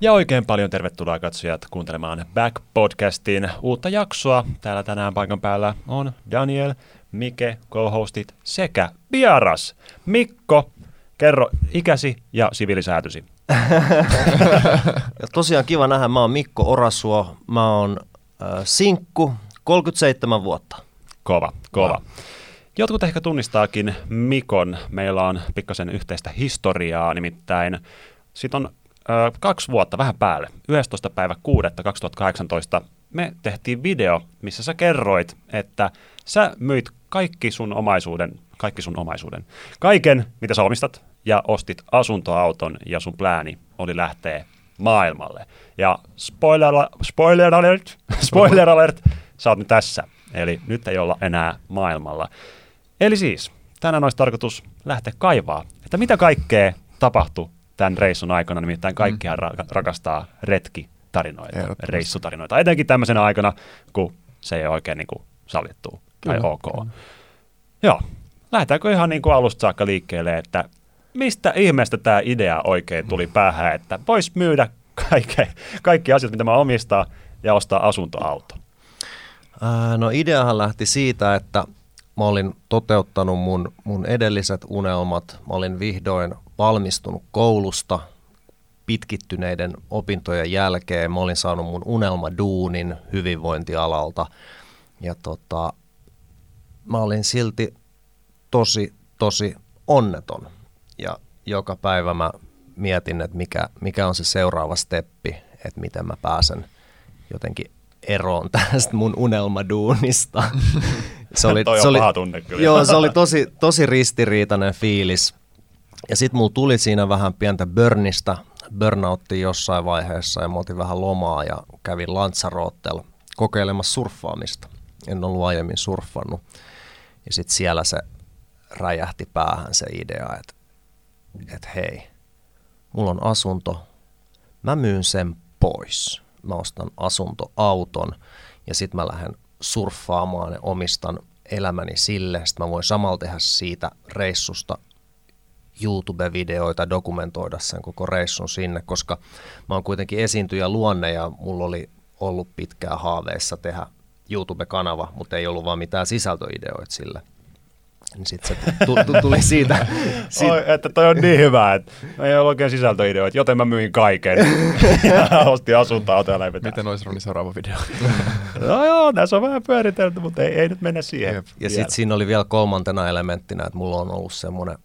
Ja oikein paljon tervetuloa katsojat kuuntelemaan Back-podcastin uutta jaksoa. Täällä tänään paikan päällä on Daniel, Mike, co-hostit sekä vieras Mikko. Kerro ikäsi ja siviilisäätysi. ja tosiaan kiva nähdä. Mä oon Mikko Orasuo. Mä oon äh, sinkku, 37 vuotta. Kova, kova. Wow. Jotkut ehkä tunnistaakin Mikon. Meillä on pikkasen yhteistä historiaa, nimittäin siitä on kaksi vuotta vähän päälle, 11. päivä 6. 2018, me tehtiin video, missä sä kerroit, että sä myit kaikki sun omaisuuden, kaikki sun omaisuuden, kaiken, mitä sä omistat, ja ostit asuntoauton, ja sun plääni oli lähteä maailmalle. Ja spoiler, spoiler alert, spoiler alert, sä oot nyt tässä. Eli nyt ei olla enää maailmalla. Eli siis, tänään olisi tarkoitus lähteä kaivaa, että mitä kaikkea tapahtui tämän reissun aikana, nimittäin kaikkihan mm. ra- rakastaa retkitarinoita, reissutarinoita, etenkin tämmöisenä aikana, kun se ei ole oikein niin kuin sallittu tai Kyllä. ok. Kyllä. Joo, lähdetäänkö ihan niin kuin alusta saakka liikkeelle, että mistä ihmeestä tämä idea oikein tuli päähän, että vois myydä kaikki, kaikki asiat, mitä mä omistaa, ja ostaa asuntoauto? no ideahan lähti siitä, että mä olin toteuttanut mun, mun edelliset unelmat. Mä olin vihdoin valmistunut koulusta pitkittyneiden opintojen jälkeen. Mä olin saanut mun unelmaduunin hyvinvointialalta. Ja tota, mä olin silti tosi, tosi onneton. Ja joka päivä mä mietin, että mikä, mikä on se seuraava steppi, että miten mä pääsen jotenkin eroon tästä mun unelmaduunista. se oli, Toi on se oli, paha tunne kyllä. Joo, se oli tosi, tosi ristiriitainen fiilis. Ja sitten mulla tuli siinä vähän pientä burnista, burnoutti jossain vaiheessa ja mä otin vähän lomaa ja kävin Lanzarottella kokeilemassa surffaamista. En ollut aiemmin surffannut. Ja sitten siellä se räjähti päähän se idea, että, että hei, mulla on asunto, mä myyn sen pois. Mä ostan asuntoauton ja sitten mä lähden surffaamaan ja omistan elämäni sille. Sitten mä voin samalla tehdä siitä reissusta YouTube-videoita, dokumentoida sen koko reissun sinne, koska mä oon kuitenkin esiintyjä luonne ja mulla oli ollut pitkää haaveissa tehdä YouTube-kanava, mutta ei ollut vaan mitään sisältöideoita sille niin sitten se tuli siitä. Siit... Oi, että toi on niin hyvä, että ei ole oikein sisältöideoita, joten mä myin kaiken. ja ostin asuntoa ja Miten olisi Roni seuraava video? no joo, tässä on vähän pyöritelty, mutta ei, ei nyt mennä siihen. Jep. Ja sitten siinä oli vielä kolmantena elementtinä, että mulla on ollut semmoinen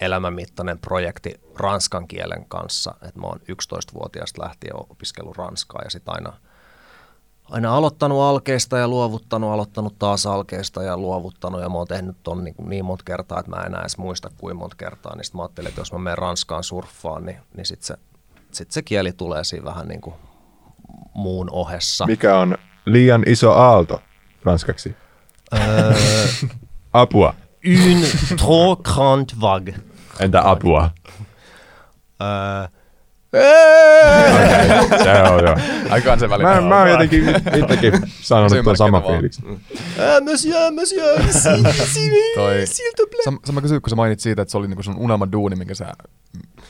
elämänmittainen projekti ranskan kielen kanssa, että mä oon 11-vuotiaasta lähtien opiskellut ranskaa ja sitten aina – aina aloittanut alkeista ja luovuttanut, aloittanut taas alkeista ja luovuttanut ja mä oon tehnyt ton niin, niin monta kertaa, että mä en enää edes muista kuin monta kertaa, niin sitten mä ajattelin, että jos mä menen Ranskaan surffaan, niin, niin sitten se, sit se kieli tulee siinä vähän niin kuin muun ohessa. Mikä on liian iso aalto ranskaksi? Öö, apua. Une trop grande vague. Entä apua? Öö, se on joo. Aika se Mä, mä oon jotenkin itsekin sanonut tuon sama fiiliksi. Monsieur, monsieur, ici, ici, s'il te plaît. Sama, sama kysy, kun sä mainit siitä, että se oli niinku sun unelma duuni, minkä sä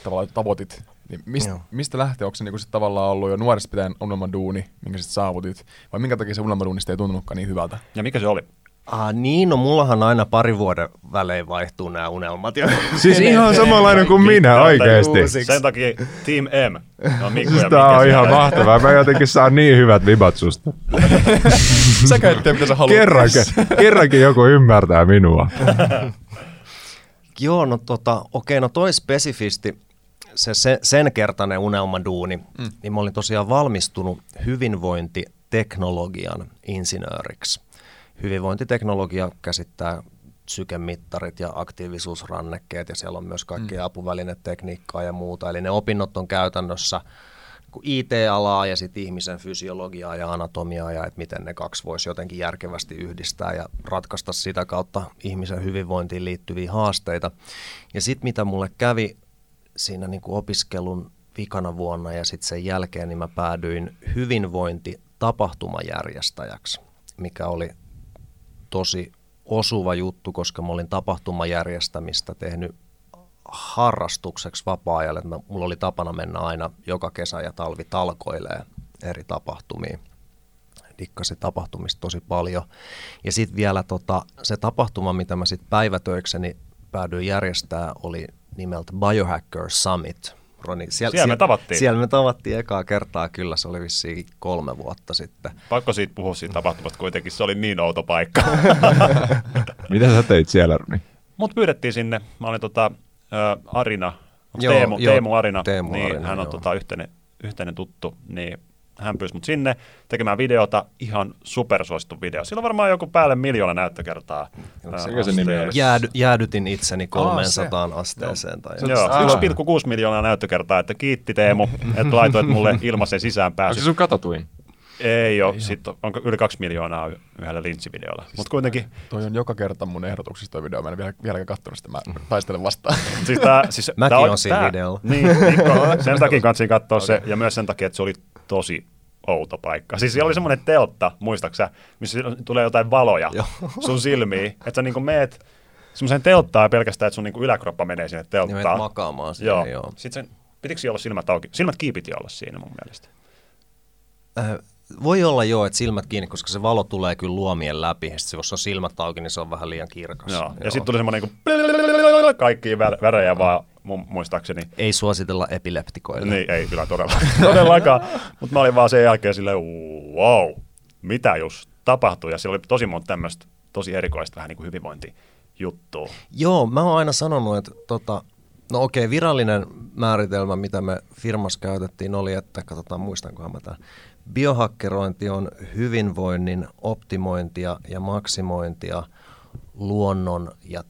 tavallaan tavoitit. Niin mist, mistä lähtee? Onko se niinku sit tavallaan ollut jo nuoresta pitäen unelma duuni, minkä sit saavutit? Vai minkä takia se unelma duunista ei tuntunutkaan niin hyvältä? Ja mikä se oli? Ah, niin, no mullahan aina pari vuoden välein vaihtuu nämä unelmat. Ja siis ihan samanlainen kuin minä oikeasti. Sen takia Team M. No, Mikko siis Tämä on ihan mahtavaa. Mä jotenkin saan niin hyvät vibat susta. Sä käyttää mitä sä haluat. Kerrankin, kerrankin joku ymmärtää minua. Joo, no tota, okei, no toi spesifisti, se, se sen kertainen unelmaduuni, mm. niin mä olin tosiaan valmistunut hyvinvointiteknologian insinööriksi hyvinvointiteknologia käsittää sykemittarit ja aktiivisuusrannekkeet ja siellä on myös kaikkia mm. apuvälinetekniikkaa ja muuta. Eli ne opinnot on käytännössä IT-alaa ja sitten ihmisen fysiologiaa ja anatomiaa ja että miten ne kaksi voisi jotenkin järkevästi yhdistää ja ratkaista sitä kautta ihmisen hyvinvointiin liittyviä haasteita. Ja sitten mitä mulle kävi siinä niin kuin opiskelun vikana vuonna ja sitten sen jälkeen, niin mä päädyin hyvinvointitapahtumajärjestäjäksi, mikä oli tosi osuva juttu, koska mä olin tapahtumajärjestämistä tehnyt harrastukseksi vapaa-ajalle. Mä, mulla oli tapana mennä aina joka kesä ja talvi talkoilee eri tapahtumiin. Dikkasi tapahtumista tosi paljon. Ja sitten vielä tota, se tapahtuma, mitä mä sitten päivätöikseni päädyin järjestää, oli nimeltä Biohacker Summit. Roni, siellä, siellä me tavattiin. Siellä me tavattiin ekaa kertaa, kyllä se oli vissiin kolme vuotta sitten. Pakko siitä puhua siitä tapahtumasta kuitenkin, se oli niin outo paikka. Mitä sä teit siellä, Roni? Mut pyydettiin sinne, mä olin tota, äh, Arina, joo, Teemu, joo, Teemu Arina, Teemu niin Arina, hän on tota, yhteinen, yhteinen tuttu, niin hän pyysi mut sinne tekemään videota, ihan supersuosittu video. Sillä on varmaan joku päälle miljoona näyttökertaa. Mikä se nimi oli? Jäädy, jäädytin itseni 300 Aa, asteeseen. Tai Joo, 1,6 miljoonaa näyttökertaa, että kiitti Teemu, että laitoit mulle ilmaisen sisään pääsy. Onko se sun katatuin? Ei ole, sitten on, onko yli kaksi miljoonaa yhdellä linssivideolla. Siis Mutta kuitenkin... Toi on joka kerta mun ehdotuksista toi video, mä en vielä, vieläkään katsonut sitä, mä taistelen vastaan. siis tää, siis Mäkin tää on siinä tää, videolla. Niin, Mikko, sen takia kansin katsoa okay. se, ja myös sen takia, että se oli tosi outo paikka. Siis siellä oli semmoinen teltta, muistaaksä, missä tulee jotain valoja sun silmiin, että sä niinku meet semmoiseen telttaan pelkästään, että sun niinku yläkroppa menee sinne telttaan. Ja makaamaan siihen, joo. joo. Sitten sen, pitikö olla silmät auki? Silmät kiipiti olla siinä mun mielestä. Äh, voi olla joo, että silmät kiinni, koska se valo tulee kyllä luomien läpi. Sitten jos on silmät auki, niin se on vähän liian kirkas. Joo. Ja sitten tuli semmoinen niin kaikki värejä vaan muistaakseni. Ei suositella epileptikoille. Niin, ei kyllä todella, todellakaan. Mutta mä olin vaan sen jälkeen silleen, wow, mitä just tapahtui. Ja siellä oli tosi monta tämmöistä tosi erikoista vähän niin kuin hyvinvointijuttua. Joo, mä oon aina sanonut, että tota, no okei, virallinen määritelmä, mitä me firmassa käytettiin, oli, että katsotaan, muistankohan mä tämän. Biohakkerointi on hyvinvoinnin optimointia ja maksimointia luonnon ja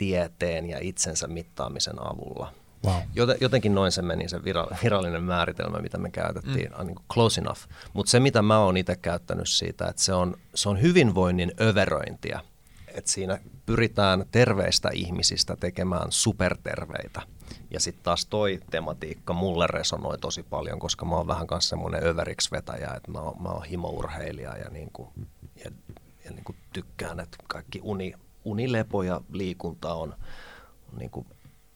tieteen ja itsensä mittaamisen avulla. Wow. Jotenkin noin se meni se virallinen määritelmä, mitä me käytettiin, mm. niin kuin close enough. Mutta se, mitä mä oon itse käyttänyt siitä, että se on, se on hyvinvoinnin överöintiä. Että siinä pyritään terveistä ihmisistä tekemään superterveitä. Ja sitten taas toi tematiikka mulle resonoi tosi paljon, koska mä oon vähän kanssa semmoinen överiksi vetäjä, että mä oon, mä oon himourheilija ja, niin kuin, ja, ja niin kuin tykkään, että kaikki uni, unilepo ja liikunta on, on niin kuin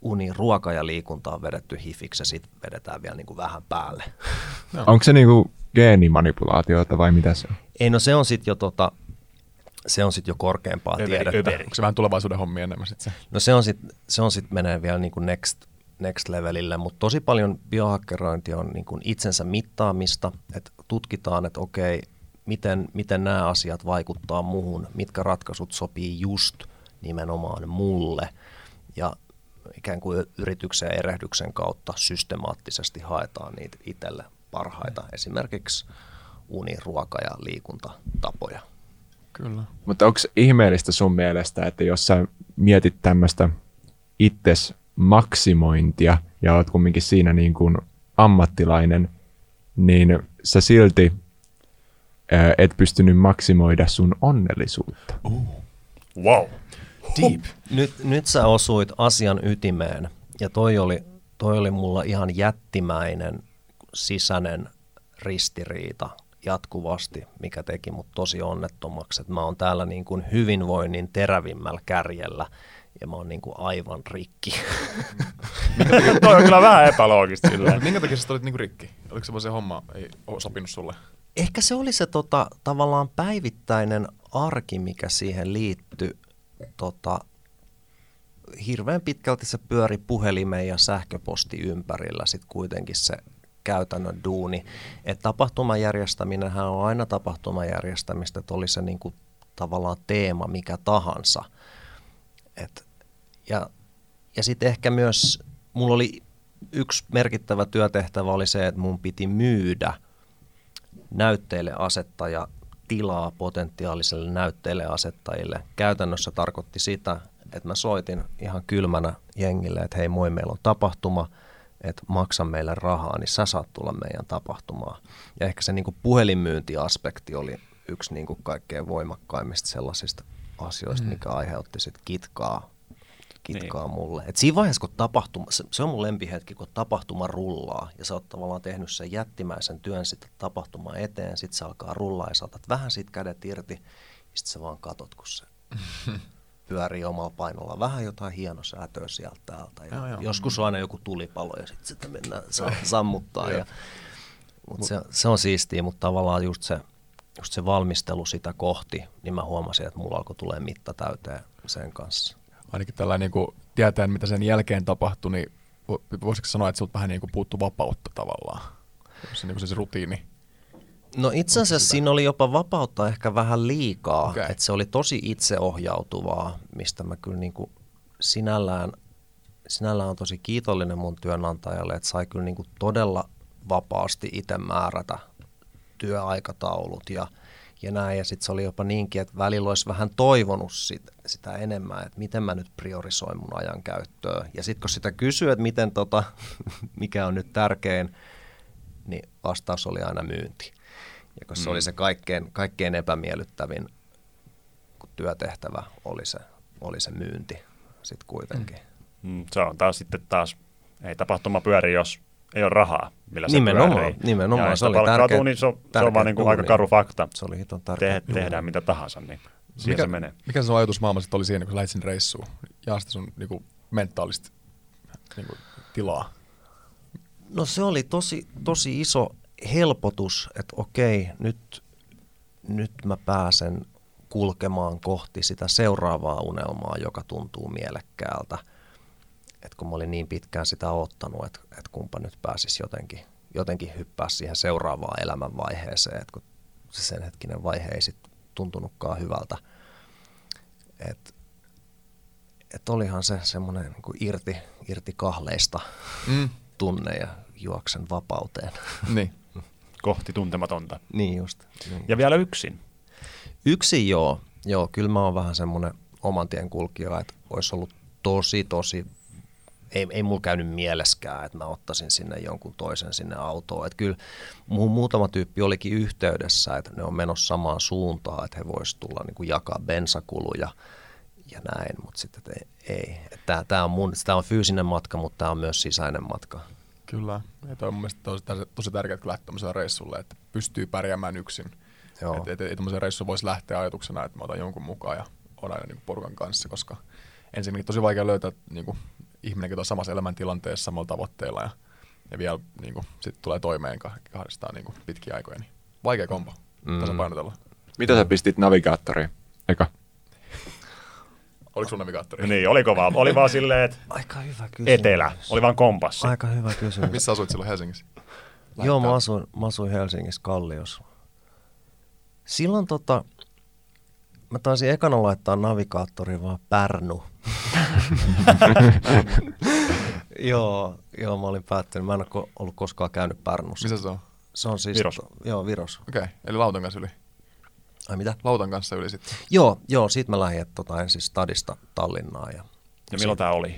uni, ruoka ja liikunta on vedetty hifiksi ja sitten vedetään vielä niin kuin vähän päälle. No. Onko se niin kuin geenimanipulaatiota vai mitä se on? Ei, no se on sitten jo tota, se on sitten jo korkeampaa överi, tiedettä. Överi. Onko se vähän tulevaisuuden hommia enemmän sitten se? No se on sitten se on sit menee vielä niin kuin next, next levelille, mutta tosi paljon biohakkerointi on niin kuin itsensä mittaamista, että tutkitaan, että okei, miten, miten nämä asiat vaikuttaa muuhun, mitkä ratkaisut sopii just nimenomaan mulle. Ja ikään kuin yrityksen ja erehdyksen kautta systemaattisesti haetaan niitä itselle parhaita, mm. esimerkiksi uni, ruoka ja liikuntatapoja. Kyllä. Mutta onko ihmeellistä sun mielestä, että jos sä mietit tämmöistä itses maksimointia ja oot kumminkin siinä niin kuin ammattilainen, niin sä silti et pystynyt maksimoida sun onnellisuutta. Uh. Wow. Deep. Nyt, nyt sä osuit asian ytimeen ja toi oli, toi oli mulla ihan jättimäinen sisäinen ristiriita jatkuvasti, mikä teki mut tosi onnettomaksi. Et mä oon täällä niin kuin hyvinvoinnin terävimmällä kärjellä ja mä oon niin kuin aivan rikki. Minkä takia, toi on kyllä vähän epäloogista. Minkä takia sä olit niin kuin rikki? Oliko se vaan se homma ei ole sopinut sulle? Ehkä se oli se tota, tavallaan päivittäinen arki, mikä siihen liittyi. Tota, hirveän pitkälti se pyöri puhelimeen ja sähköposti ympärillä sitten kuitenkin se käytännön duuni. Et tapahtuman järjestäminenhän on aina tapahtuman järjestämistä, että oli se niinku tavallaan teema mikä tahansa. Et, ja ja sitten ehkä myös, mulla oli yksi merkittävä työtehtävä oli se, että mun piti myydä näytteille asettaja tilaa potentiaaliselle näytteille asettajille. Käytännössä tarkoitti sitä, että mä soitin ihan kylmänä jengille, että hei moi, meillä on tapahtuma – että maksa meille rahaa, niin sä saat tulla meidän tapahtumaan. Ja ehkä se niin kuin puhelinmyyntiaspekti oli yksi niin kuin kaikkein voimakkaimmista sellaisista asioista, mm. mikä aiheutti sit kitkaa, kitkaa niin. mulle. Et siinä vaiheessa, kun tapahtuma, se, se on mun lempihetki, kun tapahtuma rullaa ja sä oot tavallaan tehnyt sen jättimäisen työn sitten tapahtuma eteen, sitten se alkaa rullaa ja saatat vähän siitä kädet irti, ja sitten sä vaan katot, kun se pyörii omalla painolla. Vähän jotain hienosäätöä sieltä täältä. Ja Joo, joo. joskus on aina joku tulipalo ja sitten sitä mennään sa- sammuttaa. ja, mutta se, se, on siistiä, mutta tavallaan just se, just se valmistelu sitä kohti, niin mä huomasin, että mulla alkoi tulee mitta täyteen sen kanssa. Ainakin tällainen niin kuin tietäen, mitä sen jälkeen tapahtui, niin vo- voisiko sanoa, että sinulta vähän niin kuin puuttu vapautta tavallaan? Se, niin kuin se, se rutiini. No itse asiassa siinä oli jopa vapautta ehkä vähän liikaa, okay. että se oli tosi itseohjautuvaa, mistä mä kyllä niin kuin sinällään, sinällään on tosi kiitollinen mun työnantajalle, että sai kyllä niin kuin todella vapaasti itse määrätä työaikataulut ja, ja näin. Ja sitten se oli jopa niinkin, että välillä olisi vähän toivonut sit, sitä enemmän, että miten mä nyt priorisoin mun ajan käyttöä. Ja sitten kun sitä kysyy, että miten tota, mikä on nyt tärkein, niin vastaus oli aina myynti. Ja kun se Mm. oli se kaikkein, kaikkein epämiellyttävin kun työtehtävä, oli se, oli se myynti sitten kuitenkin. Mm, se on taas sitten taas, ei tapahtuma pyöri, jos ei ole rahaa, millä se Nimenomaan, pyörii. nimenomaan, Ja se oli tärkeä- niin se on, se on tärkeä vaan niin kuin aika karu fakta. Se oli hiton Te, tärkeä. tehdään mitä tahansa, niin siihen mikä, se menee. mikä se sun ajatusmaailma sitten oli siinä, kun sä lähdit sinne reissuun? Jaa sitä sun niin kuin, mentaalista niin kuin, tilaa. No se oli tosi, tosi iso helpotus, että okei, nyt, nyt mä pääsen kulkemaan kohti sitä seuraavaa unelmaa, joka tuntuu mielekkäältä. Et kun mä olin niin pitkään sitä ottanut, että et kumpa nyt pääsis jotenkin, jotenkin hyppää siihen seuraavaan elämänvaiheeseen, että kun se sen hetkinen vaihe ei sit tuntunutkaan hyvältä. Et, et olihan se semmoinen niin irti, irti kahleista Mm. tunne ja juoksen vapauteen. Niin. Kohti tuntematonta. niin just. Niin. Ja vielä yksin. Yksi joo, joo, kyllä mä oon vähän semmoinen oman tien kulkija, että olisi ollut tosi, tosi, ei, ei mulla käynyt mieleskään, että mä ottaisin sinne jonkun toisen sinne autoon. Että kyllä muuhun muutama tyyppi olikin yhteydessä, että ne on menossa samaan suuntaan, että he vois tulla niin kuin jakaa bensakuluja ja näin, mutta sitten et ei. ei. Tämä, tämä on, mun, tämä on fyysinen matka, mutta tämä on myös sisäinen matka. Kyllä. Ja toi on mun tosi, tosi tärkeää, kun lähtee tämmöiselle reissulle, että pystyy pärjäämään yksin. Että et, et, tämmöiseen reissuun voisi lähteä ajatuksena, että mä otan jonkun mukaan ja on aina niin porukan kanssa, koska ensinnäkin tosi vaikea löytää niin kuin, ihminen, joka on samassa elämäntilanteessa samalla tavoitteilla ja, ja vielä niin kuin, sit tulee toimeen kah- kahdestaan niin kuin, pitkiä aikoja. Niin vaikea kompo Mm. tasapainotella. Mitä sä pistit navigaattoriin? Eka. Oliko sun navigaattori? Niin, oliko vaan, oli vaan silleen, että Aika hyvä kysymys. etelä, oli vaan kompassi. Aika hyvä kysymys. Missä asuit silloin Helsingissä? Joo, mä asuin, mä asuin Helsingissä Kalliossa. Silloin tota, mä taisin ekana laittaa navigaattori vaan Pärnu. joo, joo, mä olin päättänyt. Mä en ole ollut koskaan käynyt Pärnussa. Missä se on? Se on siis... Viros. To, joo, Viros. Okei, okay. eli lautan kanssa yli. Ai mitä? Lautan kanssa yli sitten. Joo, joo, siitä mä lähdin että tota, ensin stadista Tallinnaan ja Ja milloin tämä oli?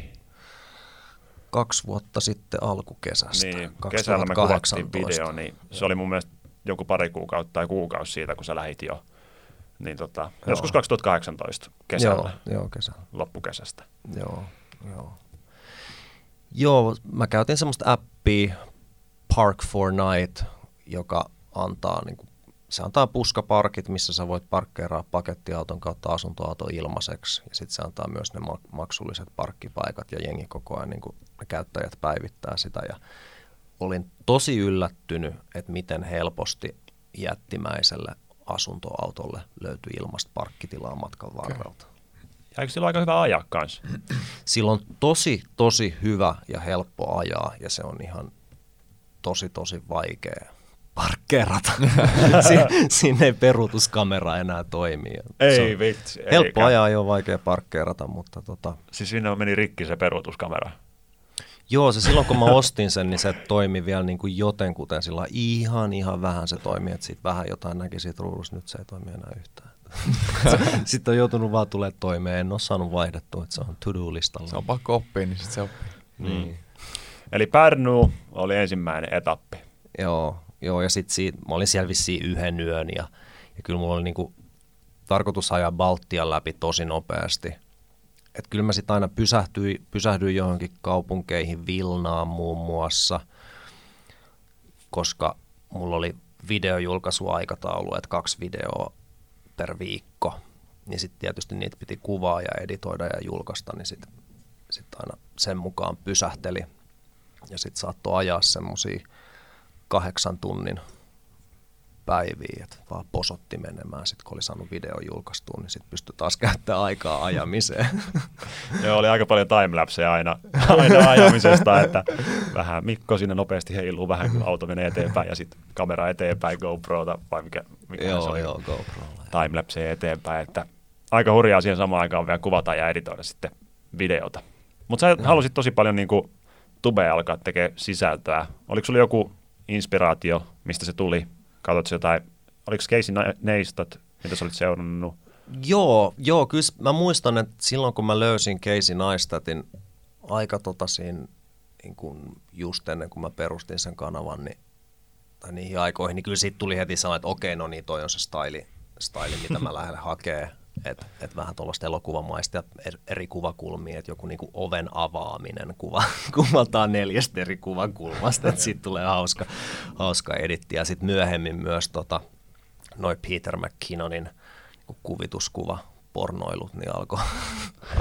kaksi vuotta sitten alkukesästä. Niin, kesällä me kuvattiin 2018. video, niin se oli mun mielestä joku pari kuukautta tai kuukausi siitä, kun sä lähit jo. Niin tota, joskus 2018 kesällä, Joo, joo, kesällä. loppukesästä. Joo, joo. Joo, mä käytin semmoista appia Park for Night, joka antaa, niin kuin, se antaa puskaparkit, missä sä voit parkkeeraa pakettiauton kautta asuntoauto ilmaiseksi. Ja sitten se antaa myös ne mak- maksulliset parkkipaikat ja jengi koko ajan, niin kuin ne käyttäjät päivittää sitä. Ja olin tosi yllättynyt, että miten helposti jättimäiselle asuntoautolle löytyi ilmasta parkkitilaa matkan varrelta. Ja eikö sillä aika hyvä ajaa kanssa? Sillä on tosi, tosi hyvä ja helppo ajaa ja se on ihan tosi, tosi vaikea parkkeerata. si- Siinä ei peruutuskamera enää toimi. Ei vitsi. Helppo eikä. ajaa, ei ole vaikea parkkeerata, mutta tota, Siis sinne meni rikki se peruutuskamera. Joo, se silloin kun mä ostin sen, niin se toimi vielä niin kuin jotenkuten sillä ihan, ihan vähän se toimi, että siitä vähän jotain näki siitä ruudusta, nyt se ei toimi enää yhtään. Sitten on joutunut vaan tulee toimeen, en ole saanut vaihdettua, että se on to-do-listalla. Se on pakko oppia, niin sit se oppii. Niin. Eli Pärnu oli ensimmäinen etappi. Joo, joo ja sitten siitä, mä olin siellä vissiin yhden yön ja, ja kyllä mulla oli niinku tarkoitus ajaa Baltian läpi tosi nopeasti. Et kyllä mä sitten aina pysähtyin, pysähdyin johonkin kaupunkeihin, Vilnaan muun muassa, koska mulla oli videojulkaisuaikataulu, että kaksi videoa per viikko. niin sitten tietysti niitä piti kuvaa ja editoida ja julkaista, niin sitten sit aina sen mukaan pysähteli ja sitten saattoi ajaa semmoisia kahdeksan tunnin päiviä, että vaan posotti menemään. Sitten kun oli saanut video julkaistua, niin sitten pystyi taas käyttämään aikaa ajamiseen. Joo, oli aika paljon timelapseja aina, aina ajamisesta, että vähän Mikko sinne nopeasti heiluu vähän, kun auto menee eteenpäin ja sitten kamera eteenpäin GoProta vai mikä, mikä se joo, oli, joo, GoPro. timelapseja eteenpäin, että aika hurjaa siihen samaan aikaan vielä kuvata ja editoida sitten videota. Mutta sä halusit tosi paljon niin kuin tubea alkaa tekemään sisältöä. Oliko sulla joku inspiraatio, mistä se tuli? Katsotko jotain, oliko Casey Neistat, mitä sä olit seurannut? Joo, joo, kyllä mä muistan, että silloin kun mä löysin Casey Neistatin aika tota siinä, niin kun just ennen kuin mä perustin sen kanavan, niin, tai niihin aikoihin, niin kyllä siitä tuli heti sellainen, että okei, no niin, toi on se style, style mitä mä lähden hakemaan. Että et vähän tuollaista elokuvamaista er- eri kuvakulmia, että joku niinku oven avaaminen kuva, kuvataan neljästä eri kuvakulmasta, että siitä tulee hauska, hauska editti. Ja sitten myöhemmin myös tota, noi Peter McKinnonin kuvituskuva pornoilut, niin alkoi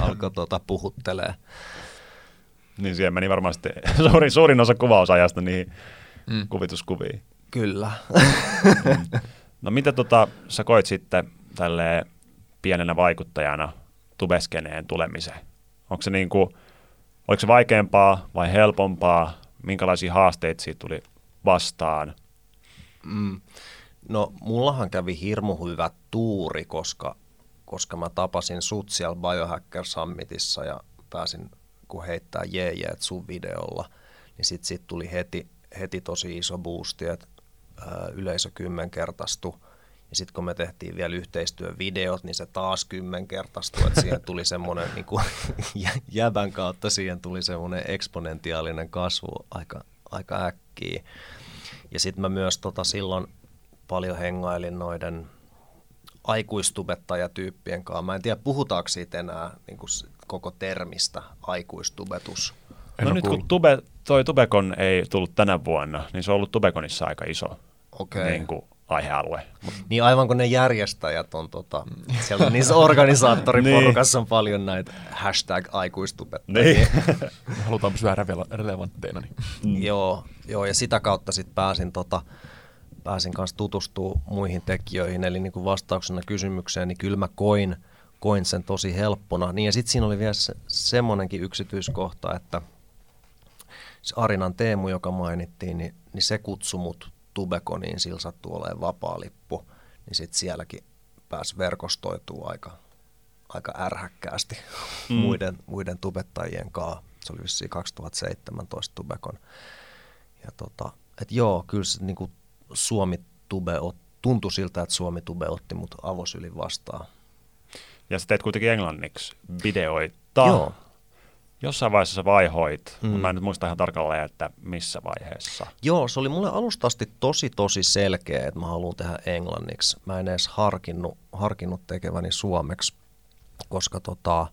alko tota puhuttelee. Niin siihen meni varmasti suurin, suurin osa kuvausajasta niihin mm. kuvituskuviin. Kyllä. No mitä tota, sä koit sitten tälleen pienenä vaikuttajana tubeskeneen tulemiseen? Onko se niin kuin, oliko se vaikeampaa vai helpompaa? Minkälaisia haasteita siitä tuli vastaan? Mm. No, mullahan kävi hirmu hyvä tuuri, koska, koska mä tapasin sut siellä Biohacker Summitissa ja pääsin, kun heittää jeejeet sun videolla, niin sit siitä tuli heti, heti tosi iso boosti, että yleisö kymmenkertaistui. Ja sitten kun me tehtiin vielä yhteistyövideot, niin se taas kymmenkertaistui, että siihen tuli semmoinen niin kuin, jäbän kautta siihen tuli semmoinen eksponentiaalinen kasvu aika, aika äkkiä. Ja sitten mä myös tota silloin paljon hengailin noiden aikuistubettajatyyppien kanssa. Mä en tiedä, puhutaanko siitä enää niin kuin koko termistä aikuistubetus. En no oo nyt kuullut. kun tube, toi Tubekon ei tullut tänä vuonna, niin se on ollut Tubekonissa aika iso Okei. niin kuin aihealue. Niin aivan kun ne järjestäjät on, tota, siellä niissä organisaattoriporukassa on paljon näitä hashtag aikuistubettajia. Niin. Halutaan pysyä relevantteina. Niin. Mm. Joo, joo, ja sitä kautta sitten pääsin, tota, pääsin kanssa tutustua muihin tekijöihin, eli niin kuin vastauksena kysymykseen, niin kyllä mä koin, koin sen tosi helppona. Niin ja sitten siinä oli vielä se, semmoinenkin yksityiskohta, että se Arinan Teemu, joka mainittiin, niin, niin se kutsui mut Tubekoniin, sillä sattui olemaan vapaa lippu, niin sitten sielläkin pääsi verkostoitua aika, aika ärhäkkäästi mm. muiden, muiden tubettajien kanssa. Se oli vissiin 2017 Tubekon. Ja tota, et joo, kyllä se niinku Suomi Tube ot, tuntui siltä, että Suomi Tube otti mut avosylin vastaan. Ja sä teet kuitenkin englanniksi videoita. Joo. Jossain vaiheessa sä vaihoit, mm. Mm. mä en nyt muista ihan tarkalleen, että missä vaiheessa. Joo, se oli mulle alusta asti tosi tosi selkeä, että mä haluan tehdä englanniksi. Mä en edes harkinnut, harkinnut tekeväni suomeksi, koska tota,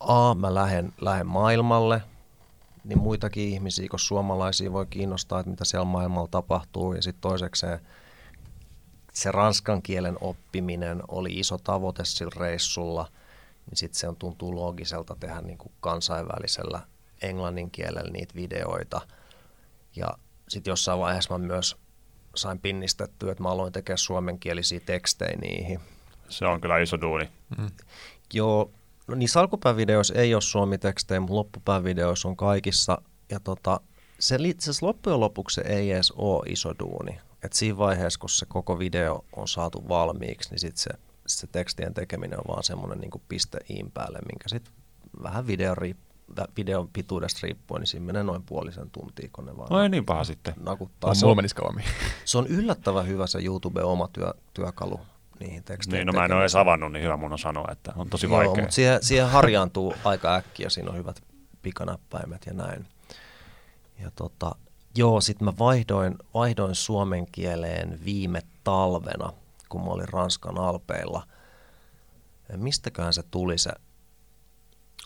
A, mä lähden, lähden maailmalle, niin muitakin ihmisiä kuin suomalaisia voi kiinnostaa, että mitä siellä maailmalla tapahtuu. Ja sitten toiseksi se, se ranskan kielen oppiminen oli iso tavoite sillä reissulla, niin sitten se on tuntuu loogiselta tehdä niin kuin kansainvälisellä englannin kielellä niitä videoita. Ja sitten jossain vaiheessa mä myös sain pinnistettyä, että mä aloin tekemään suomenkielisiä tekstejä niihin. Se on kyllä iso duuni. Joo, no niissä alkupäävideoissa ei ole suomitekstejä, mutta loppupäävideoissa on kaikissa. Ja tota, se itse asiassa loppujen lopuksi se ei edes ole iso duuni. Et siinä vaiheessa, kun se koko video on saatu valmiiksi, niin sit se, se tekstien tekeminen on vaan semmoinen niin piste iin päälle, minkä sitten vähän video riippuu videon pituudesta riippuen, niin siinä menee noin puolisen tuntia, kun ne vaan No ei niin paha sitten. nakuttaa. Tai Se on, menisi kauemmin. se on yllättävän hyvä se YouTube oma työ, työkalu niihin teksteihin. Niin, no mä en ole edes avannut, niin hyvä mun on sanoa, että on tosi Joo, vaikea. mutta siihen, siihen harjaantuu aika äkkiä, siinä on hyvät pikanäppäimet ja näin. Ja tota, joo, sitten mä vaihdoin, vaihdoin suomen kieleen viime talvena, kun mä olin Ranskan alpeilla. Ja mistäköhän se tuli se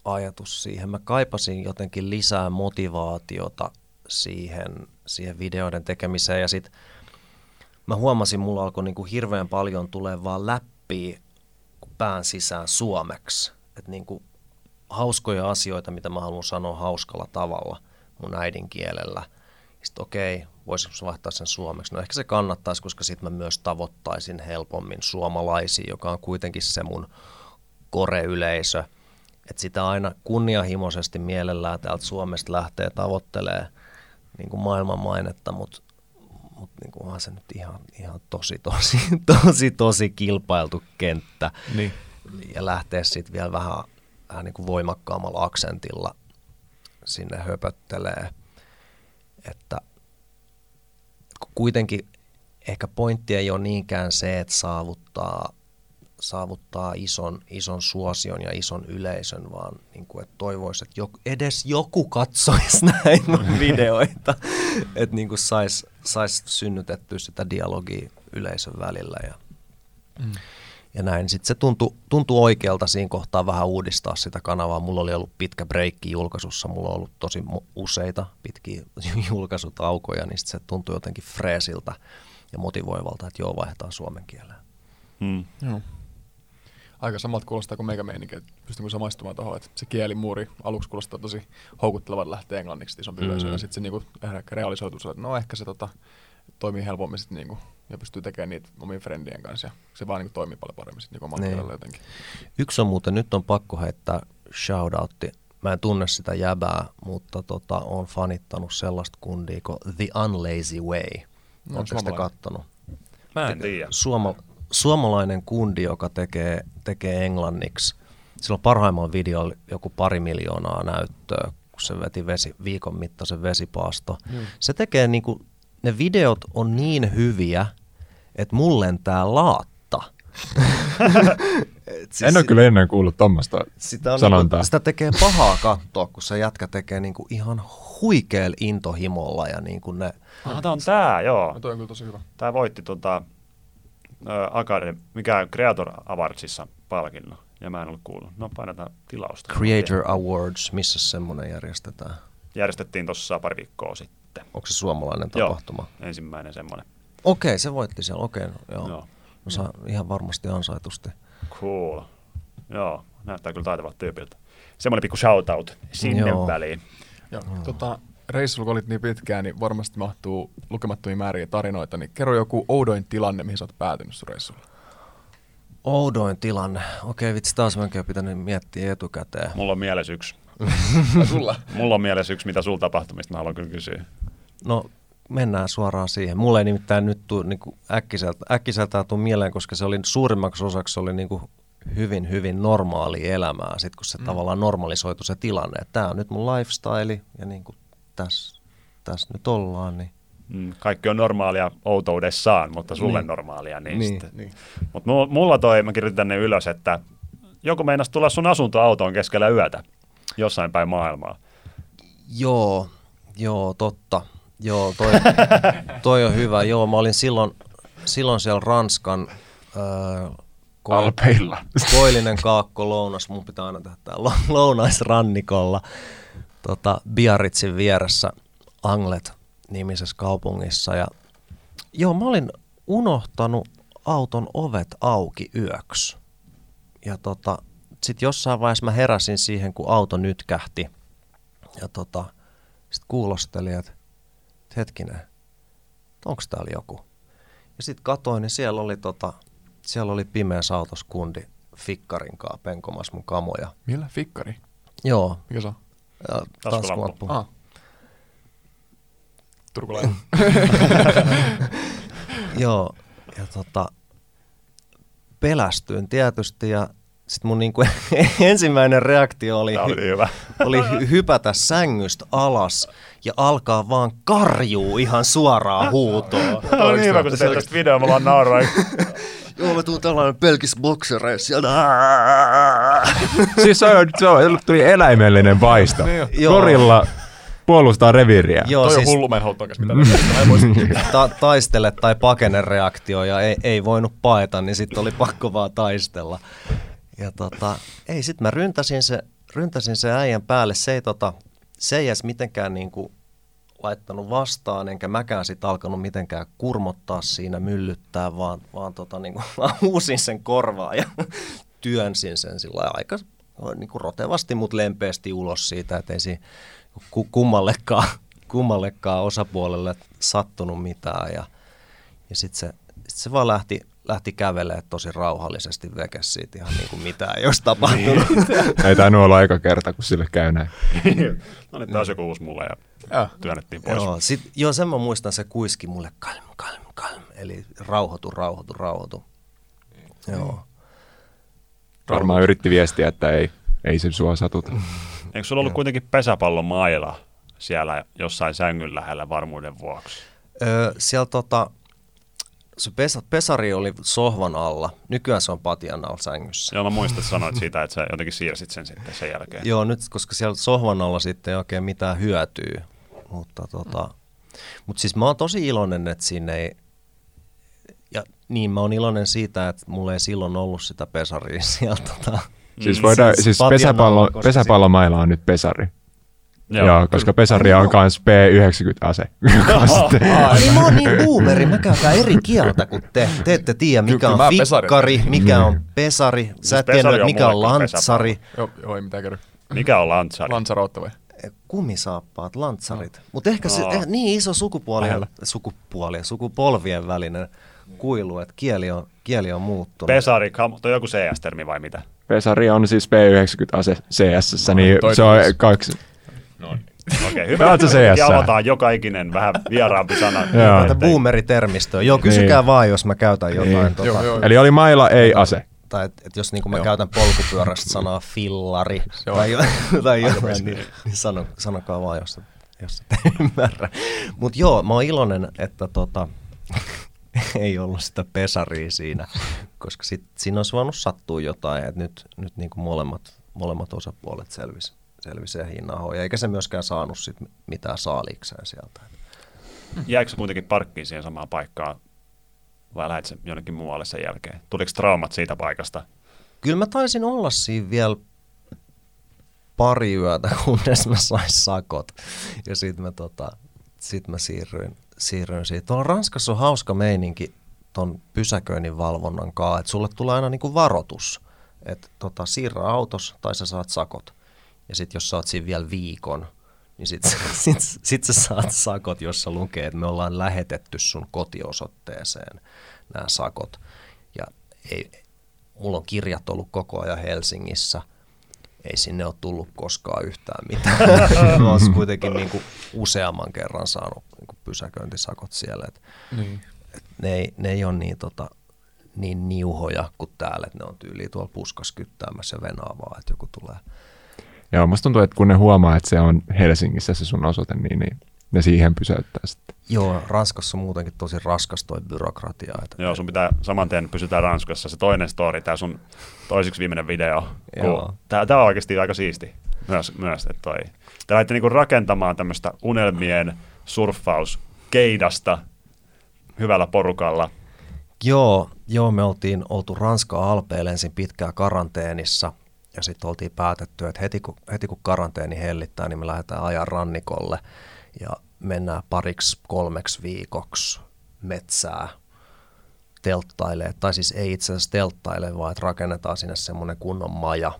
ajatus siihen? Mä kaipasin jotenkin lisää motivaatiota siihen, siihen videoiden tekemiseen ja sitten mä huomasin, mulla alkoi niinku hirveän paljon tulee vaan läppiä, pään sisään suomeksi. Että niin kuin hauskoja asioita, mitä mä haluan sanoa hauskalla tavalla mun äidinkielellä. Sitten okei, voisiko vaihtaa sen suomeksi? No ehkä se kannattaisi, koska sitten mä myös tavoittaisin helpommin suomalaisia, joka on kuitenkin se mun kore-yleisö. Että sitä aina kunnianhimoisesti mielellään täältä Suomesta lähtee tavoittelee niin kuin maailman mainetta, mutta mutta niin onhan se nyt ihan, ihan tosi, tosi, tosi, tosi kilpailtu kenttä. Niin. Ja lähteä sitten vielä vähän, vähän niin kuin voimakkaammalla aksentilla sinne höpöttelee. Että kuitenkin ehkä pointti ei ole niinkään se, että saavuttaa, saavuttaa ison, ison suosion ja ison yleisön, vaan niin kuin, että toivoisi, että joku, edes joku katsoisi näin videoita, että niin saisi sais synnytettyä sitä dialogia yleisön välillä ja, mm. Ja näin. Sitten se tuntui, tuntui oikealta siinä kohtaa vähän uudistaa sitä kanavaa. Mulla oli ollut pitkä breikki julkaisussa, mulla on ollut tosi useita pitkiä julkaisutaukoja, niin se tuntui jotenkin freesiltä ja motivoivalta, että joo, vaihdetaan suomen kieleen. Mm. Joo. Aika samalta kuulostaa kuin meikä että pystynkö samaistumaan tuohon, että se kielimuuri aluksi kuulostaa tosi houkuttelevan lähteä englanniksi isompi mm. yleisö, ja sitten se niinku realisoituu että no ehkä se tota, toimii helpommin sit niinku, ja pystyy tekemään niitä omien friendien kanssa, ja se vaan niinku toimii paljon paremmin sitten niinku niin. jotenkin. Yksi on muuten, nyt on pakko heittää shoutoutti. Mä en tunne sitä jäbää, mutta tota, on fanittanut sellaista kundia kuin The Unlazy Way. No, Oletteko te kattonut? Mä en tiedä. Suoma, suomalainen kundi, joka tekee, tekee englanniksi. Sillä on parhaimmalla videolla joku pari miljoonaa näyttöä, kun se veti vesi, viikon mittaisen vesipaasto. Mm. Se tekee niinku, ne videot on niin hyviä, että mulle lentää laatta. siis en ole kyllä ennen kuullut tuommoista sitä, sanontaa. Niinku, sitä tekee pahaa katsoa, kun se jätkä tekee niinku ihan huikealla intohimolla. Ja niinku ne... Ah, tämä on tämä, joo. No, toi on kyllä tosi hyvä. Tämä voitti tota, Academy, mikä Creator Awardsissa palkinnon, ja mä en ollut kuullut. No painetaan tilausta. Creator Awards, missä semmoinen järjestetään? Järjestettiin tuossa pari viikkoa sitten. Onko se suomalainen tapahtuma? Joo, ensimmäinen semmoinen. Okei, se voitti siellä, okei. No, joo. joo. No, saa ihan varmasti ansaitusti. Cool. Joo, näyttää kyllä taitavalta tyypiltä. Semmoinen pikku shoutout sinne joo. väliin. Joo, tota, reissulla, kun olit niin pitkään, niin varmasti mahtuu lukemattomia määriä tarinoita. Niin kerro joku oudoin tilanne, mihin sä oot päätynyt sun reissulla. Oudoin tilanne. Okei, vitsi, taas mä pitänyt miettiä etukäteen. Mulla on mielessä yksi. sulla? Mulla on mielessä yksi, mitä sulla tapahtumista mä haluan kyllä kysyä. No, mennään suoraan siihen. Mulle ei nimittäin nyt tuu, niin äkkiseltä, äkkiseltä tuu mieleen, koska se oli suurimmaksi osaksi oli niin kuin hyvin, hyvin normaali elämää, sit kun se mm. tavallaan normalisoitu se tilanne. Tämä on nyt mun lifestyle ja niin kuin tässä täs nyt ollaan. Niin. Mm, kaikki on normaalia outoudessaan, mutta sulle niin. normaalia. Niin niin, niin. Mutta mulla toi, mä kirjoitin tänne ylös, että joku meinasi tulla sun asuntoautoon keskellä yötä jossain päin maailmaa. Joo, joo, totta. Joo, toi, toi on hyvä. Joo, mä olin silloin, silloin siellä Ranskan äh, Alpeilla. Koillinen kaakko lounas, mun pitää aina tehdä tää lounaisrannikolla tota, Biarritzin vieressä Anglet-nimisessä kaupungissa. Ja, joo, mä olin unohtanut auton ovet auki yöksi. Ja tota, sitten jossain vaiheessa mä heräsin siihen, kun auto nytkähti. Ja tota, sitten kuulostelin, että hetkinen, onko täällä joku? Ja sitten katoin, niin siellä oli, tota, siellä oli pimeä autoskundi Fikkarin kanssa penkomassa mun kamoja. Millä? Fikkari? Joo. Mikä se on? Ja taskulampu. Ah. Turkulainen. Joo, ja tota, pelästyin tietysti ja sitten mun niinku ensimmäinen reaktio oli, oli, hyvä. oli hypätä sängystä alas ja alkaa vaan karjuu ihan suoraan huutoon. Tämä on niin hyvä, kun sä teet tästä videoa, mulla on nauraa. Joo, mä tuun tällainen pelkis boksereissa. siis se, on, se on, tuli eläimellinen vaisto. Niin Gorilla puolustaa reviiriä. Joo, Toi siis, on hullu mitä mm. ta- taistele tai pakene reaktio ja ei, ei voinut paeta, niin sitten oli pakko vaan taistella. Ja tota, ei, sitten mä ryntäsin se, ryntäsin se äijän päälle. Se ei, tota, se ei edes mitenkään niinku laittanut vastaan, enkä mäkään sitten alkanut mitenkään kurmottaa siinä, myllyttää, vaan, vaan tota, niin kuin, uusin sen korvaa ja työnsin sen sillä aika niin kuin rotevasti, mutta lempeästi ulos siitä, että ei siinä kummallekaan, kummallekaan osapuolelle sattunut mitään. Ja, ja sitten se, sit se vaan lähti, lähti kävelemään tosi rauhallisesti veke siitä ihan niin kuin mitään ei olisi tapahtunut. Niin. ei tainnut olla aika kerta, kun sille käy näin. no niin, taas joku uusi mulle ja ja. työnnettiin pois. Joo, sit, joo, sen mä muistan, se kuiski mulle kalm, kalm, kalm, eli rauhoitu, rauhoitu, rauhoitu. Mm. Joo. Varmaan yritti viestiä, että ei, ei se sua satuta. Eikö sulla ollut kuitenkin pesäpallomaila siellä jossain sängyn lähellä varmuuden vuoksi? Öö, siellä tota, se pesa, pesari oli sohvan alla. Nykyään se on patian alla sängyssä. Joo, mä muistan, että sanoit siitä, että sä jotenkin siirsit sen sitten sen jälkeen. Joo, nyt koska siellä sohvan alla sitten ei oikein mitään hyötyy. Mutta tota, mut siis mä oon tosi iloinen, että sinne ei, ja niin mä oon iloinen siitä, että mulla ei silloin ollut sitä pesaria siellä. Tota, siis, voidaan, siis, siis pesäpallo, pesäpallomailla on nyt pesari. Joo, Joo koska pesari on myös P90-ase. niin mä oon niin boomeri, mä käytän eri kieltä kuin te. Te ette tiedä, mikä on fikkari, mikä on pesari. Sä siis et tiedä, mikä on lantsari. Joo, joo, ei mitään kerro. Mikä on lantsari? Lantsarootta vai? Kumisaappaat, lantsarit. No. Mutta ehkä se eh, niin iso sukupuoli, sukupuoli, sukupolvien välinen kuilu, että kieli on, kieli on muuttunut. Pesari, toi joku CS-termi vai mitä? Pesari on siis P90-ase CS, no, niin se on kaksi No niin. Okei, okay, hyvä. CS? avataan joka ikinen vähän vieraampi sana. Tätä boomeritermistöä. Joo, kysykää niin. vaan, jos mä käytän jotain. Niin. Tota, joo, joo. Eli oli maila, ei ase. Tai et, et jos niinku mä joo. käytän polkupyörästä sanaa fillari tai, tai jotain, niin, niin sano, sanokaa vaan, jos, jos et ymmärrä. Mutta joo, mä oon iloinen, että tota, ei ollut sitä pesaria siinä, koska sit, siinä olisi voinut sattua jotain, että nyt, nyt niinku molemmat, molemmat osapuolet selvisivät selvisee hinnahoja, eikä se myöskään saanut sit mitään saalikseen sieltä. Jääkö se kuitenkin parkkiin siihen samaan paikkaan vai lähdet se jonnekin muualle sen jälkeen? Tuliko traumat siitä paikasta? Kyllä mä taisin olla siinä vielä pari yötä, kunnes mä sain sakot. Ja sitten mä, tota, sit mä siirryin, siirryin siitä. Tuolla Ranskassa on hauska meininki ton pysäköinnin valvonnan kanssa, että sulle tulee aina niinku varoitus, että tota, siirrä autos tai sä saat sakot. Ja sitten jos sä oot siinä vielä viikon, niin sitten sit, sit sä saat sakot, jossa lukee, että me ollaan lähetetty sun kotiosoitteeseen nämä sakot. Ja ei, mulla on kirjat ollut koko ajan Helsingissä. Ei sinne ole tullut koskaan yhtään mitään. Mä oon kuitenkin niin kuin useamman kerran saanut niin kuin pysäköintisakot siellä. Et, niin. et ne, ei, ne ei ole niin, tota, niin niuhoja kuin täällä, että ne on tyyliin tuolla puskas kyttäämässä ja venaavaa, että joku tulee – Joo, musta tuntuu, että kun ne huomaa, että se on Helsingissä se sun osoite, niin, niin ne siihen pysäyttää sitten. Joo, Ranskassa on muutenkin tosi raskas toi byrokratia. Että Joo, sun pitää saman tien pysytään Ranskassa. Se toinen story, tämä sun toiseksi viimeinen video. Tämä, tämä on oikeasti aika siisti myös, myös että toi. Te lähditte niinku rakentamaan tämmöistä unelmien surffauskeidasta hyvällä porukalla. Joo, joo, me oltiin oltu Ranska Alpeilla ensin pitkään karanteenissa – ja sitten oltiin päätetty, että heti kun, heti kun karanteeni hellittää, niin me lähdetään ajan rannikolle ja mennään pariksi kolmeksi viikoksi metsää telttailee, tai siis ei itse asiassa telttaile, vaan että rakennetaan sinne semmoinen kunnon maja,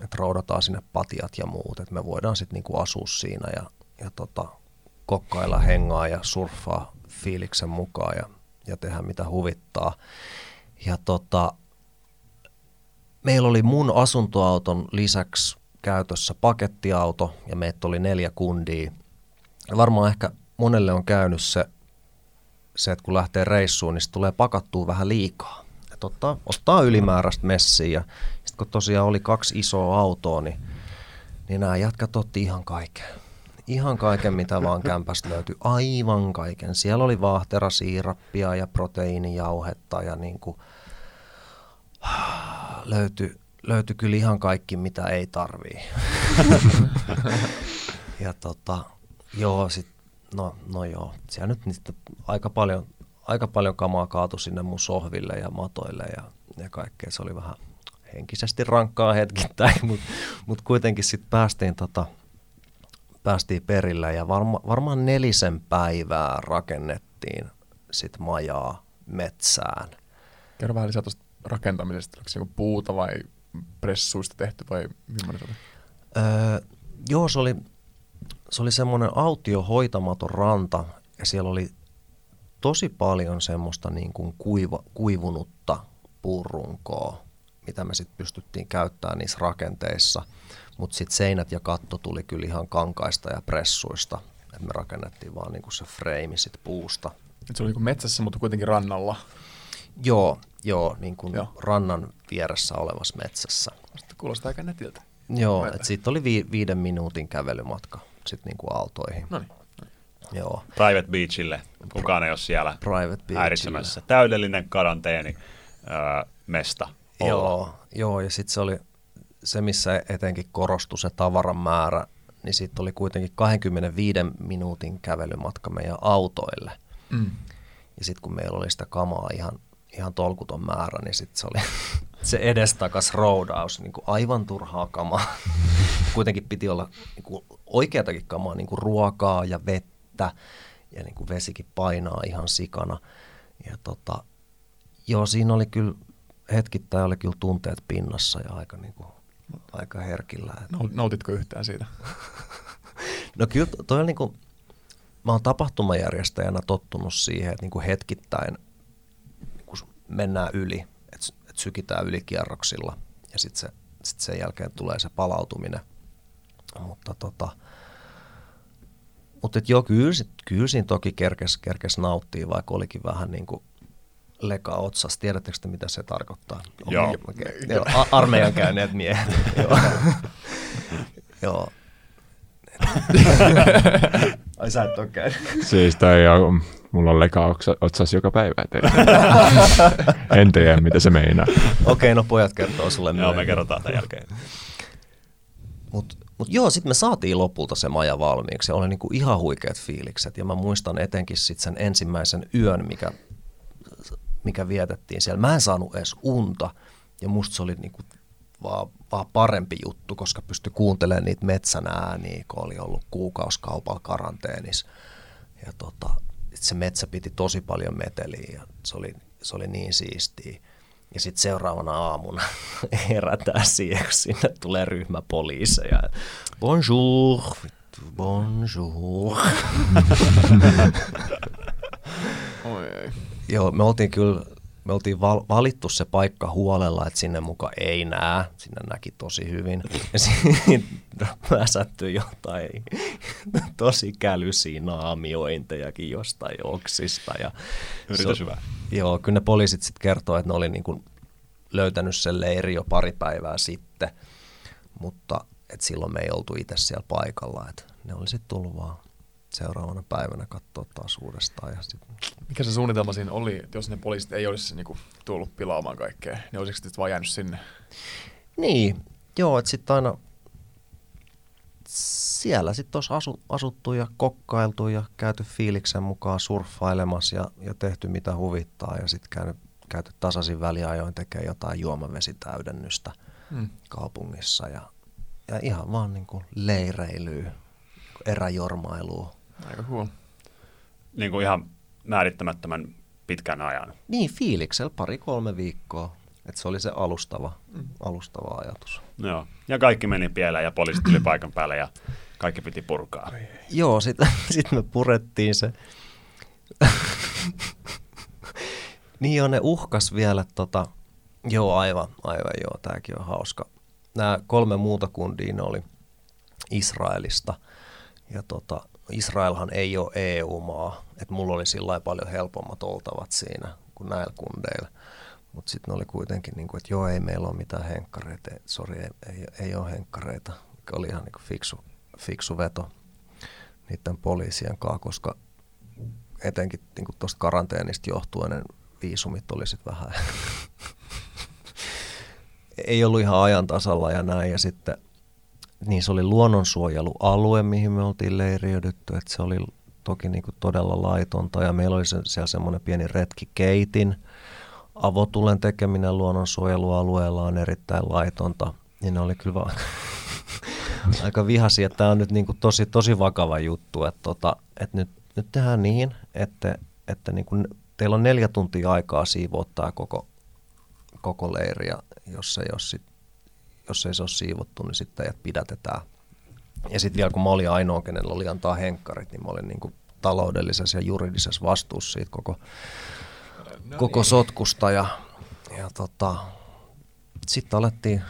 että roudataan sinne patiat ja muut, että me voidaan sitten niinku asua siinä ja, ja tota, kokkailla, hengaa ja surffaa fiiliksen mukaan ja, ja tehdä mitä huvittaa. Ja tota, Meillä oli mun asuntoauton lisäksi käytössä pakettiauto ja meitä oli neljä kundia. Ja varmaan ehkä monelle on käynyt se, se että kun lähtee reissuun, niin tulee pakattua vähän liikaa. Et ottaa, ottaa ylimääräistä messiä ja sitten kun tosiaan oli kaksi isoa autoa, niin, niin nämä jätkät otti ihan kaiken. Ihan kaiken, mitä vaan kämpästä löytyi. Aivan kaiken. Siellä oli vaahterasiirappia ja proteiinijauhetta ja niin kuin – löytyi, löytyi kyllä ihan kaikki, mitä ei tarvii. ja tota, joo, sit, no, no joo, siellä nyt niistä aika paljon, aika paljon kamaa kaatu sinne mun sohville ja matoille ja, ja kaikkea. Se oli vähän henkisesti rankkaa hetkittäin, mutta mut kuitenkin sitten päästiin, tota, päästiin perille ja varma, varmaan nelisen päivää rakennettiin sit majaa metsään. Kerro vähän lisää tuosta rakentamisesta? Oliko se joku puuta vai pressuista tehty vai millainen se oli? Öö, joo, se oli, se oli semmoinen autio hoitamaton ranta ja siellä oli tosi paljon semmoista niin kuin kuiva, kuivunutta puurunkoa, mitä me sitten pystyttiin käyttämään niissä rakenteissa. Mutta sitten seinät ja katto tuli kyllä ihan kankaista ja pressuista. Et me rakennettiin vaan niinku se freimi sit puusta. Et se oli niinku metsässä, mutta kuitenkin rannalla. Joo, joo, niin kuin Joo. rannan vieressä olevassa metsässä. Sitten kuulostaa aika netiltä. Joo, että siitä oli vi- viiden minuutin kävelymatka sitten niinku autoihin. No niin. Joo, Private Beachille. Kukaan ei ole siellä private beachille. häiritsemässä. Täydellinen karanteeni öö, mesta. olla. Joo, joo, ja sitten se oli se, missä etenkin korostui se tavaran määrä, niin sitten oli kuitenkin 25 minuutin kävelymatka meidän autoille. Mm. Ja sitten kun meillä oli sitä kamaa ihan, ihan tolkuton määrä, niin sitten se oli se edestakas roudaus, niin kuin aivan turhaa kamaa. Kuitenkin piti olla niin kuin oikeatakin kamaa, niin kuin ruokaa ja vettä, ja niin kuin vesikin painaa ihan sikana. Ja tota, joo, siinä oli kyllä hetkittäin oli kyllä tunteet pinnassa ja aika, niin kuin, aika herkillä. Nautitko yhtään siitä? No kyllä to- toi on niin kuin, mä oon tapahtumajärjestäjänä tottunut siihen, että niin kuin hetkittäin mennään yli, että, että sykitään ylikierroksilla ja sitten se, sit sen jälkeen tulee se palautuminen. Mutta tota, mutta et joo, kyllä, kyllä siinä toki kerkes, kerkes nauttii, vaikka olikin vähän niin kuin leka otsas. Tiedättekö te, mitä se tarkoittaa? Joo. Okei. Joo, armeijan käyneet miehet. joo. joo. Ai sä et ole käynyt. Siis toi on, mulla on leka oksa- otsas joka päivä. ei- en tiedä, mitä se meinaa. Okei, no pojat kertoo sulle Joo, me kerrotaan tämän jälkeen. Mut, mut joo, sitten me saatiin lopulta se maja valmiiksi ja oli niinku ihan huikeat fiilikset. Ja mä muistan etenkin sit sen ensimmäisen yön, mikä, mikä vietettiin siellä. Mä en saanut edes unta ja musta se oli niinku vaan, vaan parempi juttu, koska pystyi kuuntelemaan niitä metsän ääniä, kun oli ollut kuukauskaupalla karanteenissa. Ja tota, sit se metsä piti tosi paljon meteliä ja se oli, se oli niin siistiä. Ja sitten seuraavana aamuna herätään siihen, kun sinne tulee ryhmä poliiseja. Bonjour, bonjour. Oi. Joo, me oltiin kyllä me oltiin val- valittu se paikka huolella, että sinne muka ei näe. Sinne näki tosi hyvin. Ja sitten pääsättyi jotain tosi kälysiä naamiointejakin jostain oksista. Ja Yritä se- hyvä. Joo, kyllä ne poliisit sitten kertoo, että ne oli niin kuin löytänyt sen leiri jo pari päivää sitten, mutta et silloin me ei oltu itse siellä paikalla. Et ne oli sitten tullut vaan seuraavana päivänä katsoa taas uudestaan. Ja sit, Mikä se suunnitelma siinä oli, että jos ne poliisit ei olisi niinku tullut pilaamaan kaikkea, niin olisiko sitten vaan jäänyt sinne? niin, joo, että sitten aina siellä sitten olisi asu, asuttu ja kokkailtu ja käyty fiiliksen mukaan surffailemassa ja, ja tehty mitä huvittaa ja sitten käynyt, käyty tasaisin väliajoin tekemään jotain juomavesitäydennystä Hmm. kaupungissa ja, ja ihan vaan niin kuin leireilyä, eräjormailua. Aika cool. Niin kuin ihan määrittämättömän pitkän ajan. Niin, fiiliksellä pari-kolme viikkoa. Että se oli se alustava, alustava ajatus. Joo. Ja kaikki meni pieleen ja poliisit tuli paikan päälle ja kaikki piti purkaa. Joo, sitten sit me purettiin se. niin joo, ne uhkas vielä tota, joo aivan, aivan joo, tääkin on hauska. Nämä kolme muuta kundia ne oli Israelista ja tota, Israelhan ei ole EU-maa, että mulla oli sillä paljon helpommat oltavat siinä kuin näillä kundeilla. Mutta sitten oli kuitenkin, niin kuin, että joo, ei meillä ole mitään henkkareita, ei- sori, ei, ei, ei ole henkkareita, mikä oli ihan niin kuin fiksu, fiksu veto niiden poliisien kanssa, koska etenkin niin tuosta karanteenista johtuen ne viisumit oli sitten vähän, ei ollut ihan ajan tasalla ja näin, ja sitten niin se oli luonnonsuojelualue, mihin me oltiin leiriydytty, että se oli toki niin kuin todella laitonta, ja meillä oli se, siellä semmoinen pieni retkikeitin, avotulen tekeminen luonnonsuojelualueella on erittäin laitonta, niin ne oli kyllä vaan aika vihaisia, että tämä on nyt niin kuin tosi, tosi vakava juttu, että, tota, että nyt, nyt tehdään niin, että, että niin kuin teillä on neljä tuntia aikaa siivoa tämä koko, koko leiri, ja jos ei ole sit jos ei se ole siivottu, niin sitten teidät pidätetään. Ja sitten vielä kun mä olin ainoa, kenellä oli antaa henkkarit, niin mä olin niin kuin taloudellisessa ja juridisessa vastuussa siitä koko, koko sotkusta. Ja, ja tota, sitten alettiin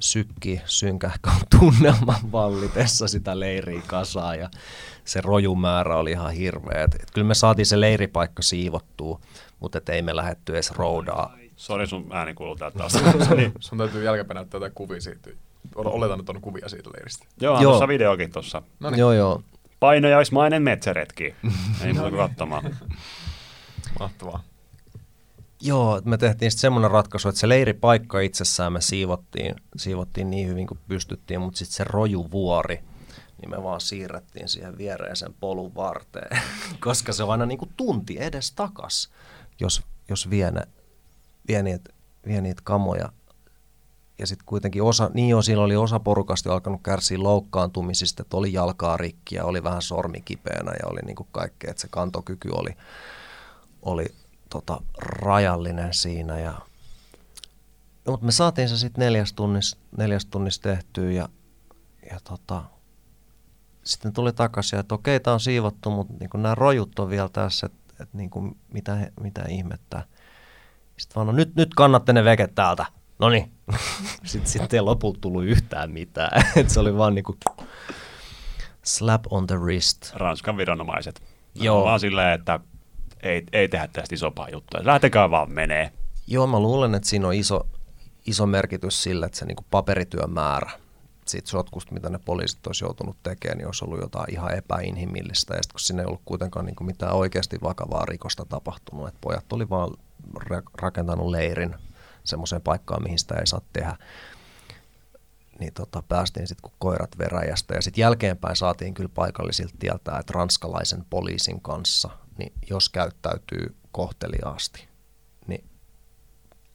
sykki synkähkön tunnelman vallitessa sitä leiriä kasaa ja se rojumäärä oli ihan hirveä. Et, et kyllä me saatiin se leiripaikka siivottua, mutta et ei me lähetty edes roudaa. Sori, sun ääni kuuluu täältä taas. niin. Sun täytyy jälkeenpäin näyttää jotain kuvia siitä. Oletan, että on kuvia siitä leiristä. Joo, Joo. tuossa videokin tuossa. No niin, Joo, joo. Painajaismainen metsäretki. Ei muuta kuin katsomaan. mahtavaa. Joo, me tehtiin sitten semmoinen ratkaisu, että se leiripaikka itsessään me siivottiin, siivottiin niin hyvin kuin pystyttiin, mutta sitten se rojuvuori, niin me vaan siirrettiin siihen viereisen polun varteen, koska se on aina niin kuin tunti edes takas, jos, jos vie, ne, vie, niitä, vie niitä kamoja. Ja sitten kuitenkin osa, niin jo siinä oli osa porukasta jo alkanut kärsiä loukkaantumisista, että oli jalkaa rikki ja oli vähän sormi kipeänä ja oli niin kuin kaikkea, että se kantokyky oli, oli tota, rajallinen siinä. Ja, no, mutta me saatiin se sitten neljäs tunnissa, neljäs tunnissa tehtyä ja, ja tota, sitten tuli takaisin, että okei, tämä on siivottu, mutta niin nämä rojut on vielä tässä, että, että niin kuin, mitä, mitä ihmettä. Sitten vaan, no nyt, nyt kannatte ne veket täältä. No niin. sitten, sitten ei lopulta tullut yhtään mitään. Et se oli vaan niin kuin slap on the wrist. Ranskan viranomaiset. Joo. Vaan silleen, että ei, ei tehdä tästä isompaa juttua. Lähtekää vaan menee. Joo, mä luulen, että siinä on iso, iso merkitys sillä, että se niin paperityön määrä siitä sotkusta, mitä ne poliisit olisi joutunut tekemään, niin olisi ollut jotain ihan epäinhimillistä. Ja sitten kun siinä ei ollut kuitenkaan niin mitään oikeasti vakavaa rikosta tapahtunut, että pojat oli vaan rakentanut leirin semmoiseen paikkaan, mihin sitä ei saa tehdä, niin tota, päästiin sitten kuin koirat veräjästä. Ja sitten jälkeenpäin saatiin kyllä paikallisilta tietää, että ranskalaisen poliisin kanssa, niin jos käyttäytyy kohteliaasti,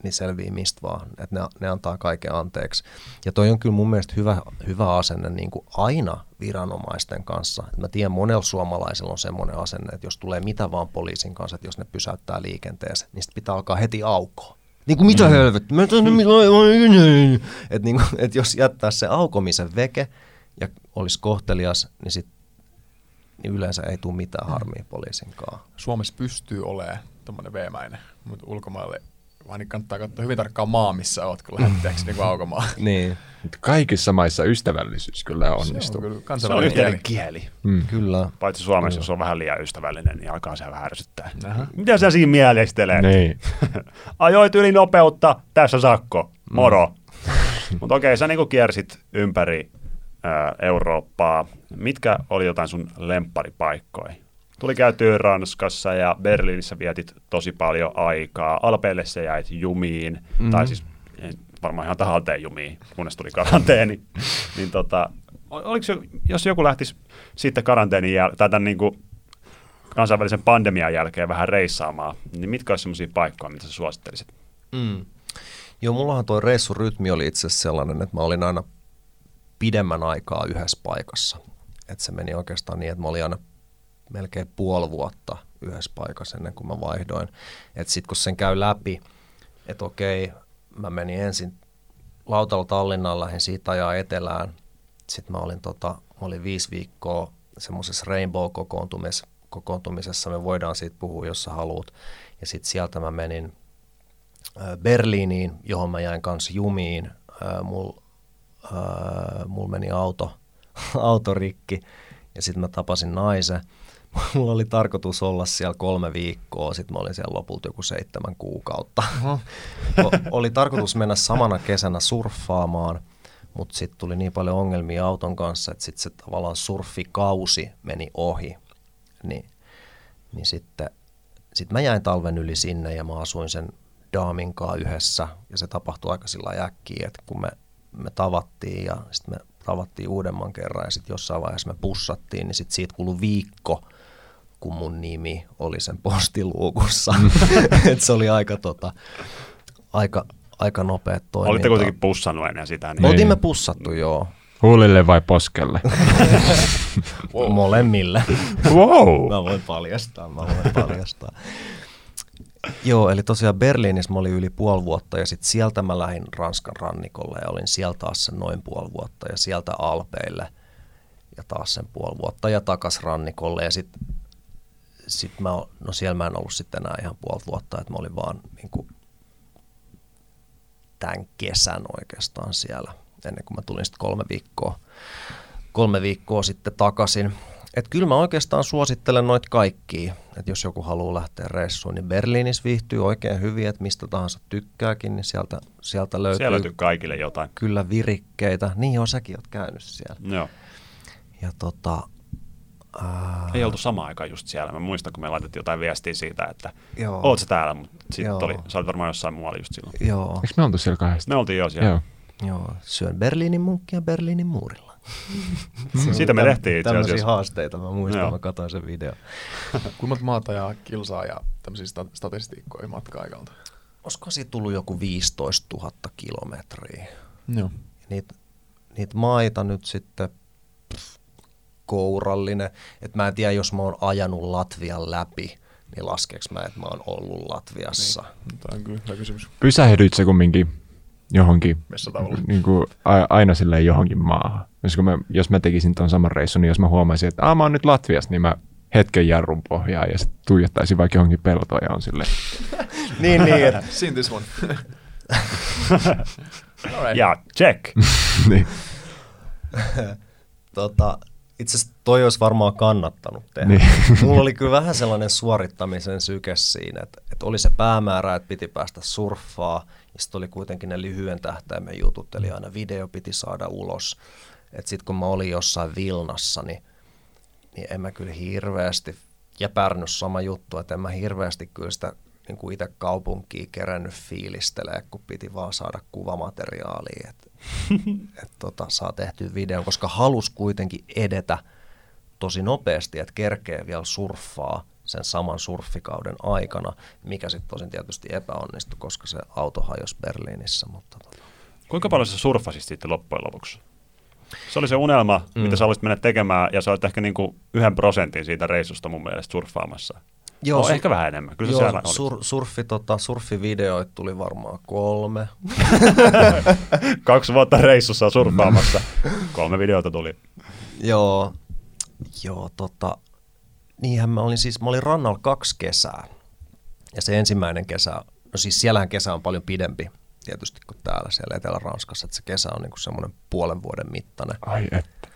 niin selvii mistä vaan, että ne, ne antaa kaiken anteeksi. Ja toi on kyllä mun mielestä hyvä, hyvä asenne niin kuin aina viranomaisten kanssa. Et mä tiedän, monella suomalaisella on semmoinen asenne, että jos tulee mitä vaan poliisin kanssa, että jos ne pysäyttää liikenteessä, niin sit pitää alkaa heti aukoa. Niin kuin mitä mm. helvettiä, mä tänne että niin kuin, et jos jättää se aukomisen veke ja olisi kohtelias, niin sit niin yleensä ei tule mitään harmia poliisinkaan. Suomessa pystyy olemaan tommonen veemäinen, mutta ulkomaille vaan niin kannattaa katsoa hyvin tarkkaan maa, missä oot, kun lähteeksi niin aukomaan. Niin, Mutta Kaikissa maissa ystävällisyys kyllä Se on onnistuu. kyllä Se on yhteinen kieli. kieli. Mm. kyllä. Paitsi Suomessa, jos on vähän liian ystävällinen, niin alkaa se vähän ärsyttää. Mitä sä siinä mielistelet? Niin. Ajoit yli nopeutta, tässä sakko, moro. Mutta okei, sä niinku kiersit ympäri ää, Eurooppaa. Mitkä oli jotain sun lempparipaikkoja? Tuli käytyä Ranskassa ja Berliinissä vietit tosi paljon aikaa. Alpeille sä jäit jumiin, mm-hmm. tai siis varmaan ihan tahalteen jumiin, kunnes tuli karanteeni. niin tota, ol- oliko se, jos joku lähtisi sitten karanteenin jäl- tai tämän niinku kansainvälisen pandemian jälkeen vähän reissaamaan, niin mitkä olisi sellaisia paikkoja, mitä sä suosittelisit? Mm. Joo, mullahan toi reissurytmi oli itse asiassa sellainen, että mä olin aina pidemmän aikaa yhdessä paikassa. Että se meni oikeastaan niin, että mä olin aina melkein puoli vuotta yhdessä paikassa ennen kuin mä vaihdoin. Että sitten kun sen käy läpi, että okei, mä menin ensin lautalla Tallinnaan, lähdin siitä ajaa etelään. Sitten mä olin, tota, mä olin viisi viikkoa semmoisessa Rainbow-kokoontumisessa, kokoontumisessa, me voidaan siitä puhua, jos sä haluat. Ja sitten sieltä mä menin ö, Berliiniin, johon mä jäin kanssa jumiin. Ö, Mul, ö, mul meni auto, auto rikki ja sitten mä tapasin naisen. Mulla oli tarkoitus olla siellä kolme viikkoa, sitten mä olin siellä lopulta joku seitsemän kuukautta. O- oli tarkoitus mennä samana kesänä surffaamaan, mutta sitten tuli niin paljon ongelmia auton kanssa, että sitten se tavallaan surfikausi meni ohi. Niin, niin sitten sit mä jäin talven yli sinne ja mä asuin sen daamin yhdessä ja se tapahtui aika sillä äkkiä, että kun me, me tavattiin ja sitten me tavattiin uudemman kerran ja sitten jossain vaiheessa me pussattiin, niin sitten siitä kului viikko, kun mun nimi oli sen postiluukussa. Et se oli aika, tota, aika, aika nopea toiminta. Olitte kuitenkin pussannut ennen sitä. Niin Oltiin Niin. me pussattu, joo. Huulille vai poskelle? Wow. Molemmille. wow! Mä voin paljastaa, mä voin paljastaa. Joo, eli tosiaan Berliinissä mä olin yli puoli vuotta ja sitten sieltä mä lähdin Ranskan rannikolle ja olin siellä taas sen noin puoli vuotta ja sieltä Alpeille ja taas sen puoli vuotta ja takas rannikolle ja sitten sit mä, no siellä mä en ollut sitten enää ihan puoli vuotta, että mä olin vaan niin kuin tämän kesän oikeastaan siellä ennen kuin mä tulin sitten kolme viikkoa, kolme viikkoa sitten takaisin. Että kyllä mä oikeastaan suosittelen noita kaikkia, että jos joku haluaa lähteä reissuun, niin Berliinissä viihtyy oikein hyvin, että mistä tahansa tykkääkin, niin sieltä, sieltä löytyy, Siellä löytyy kaikille jotain. kyllä virikkeitä. Niin joo, säkin oot käynyt siellä. Joo. Ja tota, ää, Ei oltu samaan aikaan just siellä. Mä muistan, kun me laitettiin jotain viestiä siitä, että Joo. oot sä täällä, mutta sitten oli, sä olit varmaan jossain muualla just silloin. joo, Eikö me oltu siellä kahdesta? Me oltiin jo siellä. Joo. joo, syön Berliinin munkkia Berliinin muurilla. Siitä me tehtiin itse asiassa. haasteita, mä muistan, Joo. mä katsoin sen video. Kuinka monta maata ja kilsaa ja tämmöisiä sta- statistiikkoja matka-aikalta? Olisiko siitä tullut joku 15 000 kilometriä? Joo. Niitä niit maita nyt sitten kourallinen. Et mä en tiedä, jos mä oon ajanut Latvian läpi, niin laskeeks mä, että mä oon ollut Latviassa. Niin. Tämä on kyllä hyvä kysymys. Pysähdyit se kumminkin johonkin, niin kuin aina silleen johonkin maahan. Jos, kun mä, jos mä tekisin tuon saman reissun, niin jos mä huomaisin, että Aa, mä oon nyt Latviassa, niin mä hetken jarrun pohjaan ja sitten tuijottaisin vaikka johonkin peltoon ja on silleen. niin, niin, että Seen this one. Ja check. niin. tota, itse asiassa toi olisi varmaan kannattanut tehdä. Niin. Mulla oli kyllä vähän sellainen suorittamisen syke siinä, että, että oli se päämäärä, että piti päästä surffaa, ja sitten oli kuitenkin ne lyhyen tähtäimen jutut, eli aina video piti saada ulos. Että sitten kun mä olin jossain Vilnassa, niin, niin en mä kyllä hirveästi, ja Pärnys sama juttu, että en mä hirveästi kyllä sitä niin kuin itse kaupunkia kerännyt fiilistelee, kun piti vaan saada kuvamateriaalia, että et tota, saa tehtyä videon, koska halus kuitenkin edetä tosi nopeasti, että kerkee vielä surffaa sen saman surffikauden aikana, mikä sitten tosin tietysti epäonnistui, koska se auto hajosi Berliinissä. Mutta tota. Kuinka paljon sä surffasit sitten loppujen lopuksi? Se oli se unelma, mm. mitä sä haluaisit mennä tekemään, ja sä olet ehkä niinku yhden prosentin siitä reissusta mun mielestä surffaamassa. Joo, no, su- ehkä vähän enemmän. Kyllä se Joo, oli. sur, surfi, tota, surfivideoita tuli varmaan kolme. Kaksi vuotta reissussa surffaamassa. Kolme videota tuli. Joo, joo tota, niinhän mä olin siis, mä olin rannalla kaksi kesää. Ja se ensimmäinen kesä, no siis siellähän kesä on paljon pidempi tietysti kuin täällä siellä Etelä-Ranskassa, että se kesä on niinku semmoinen puolen vuoden mittainen. Ai että.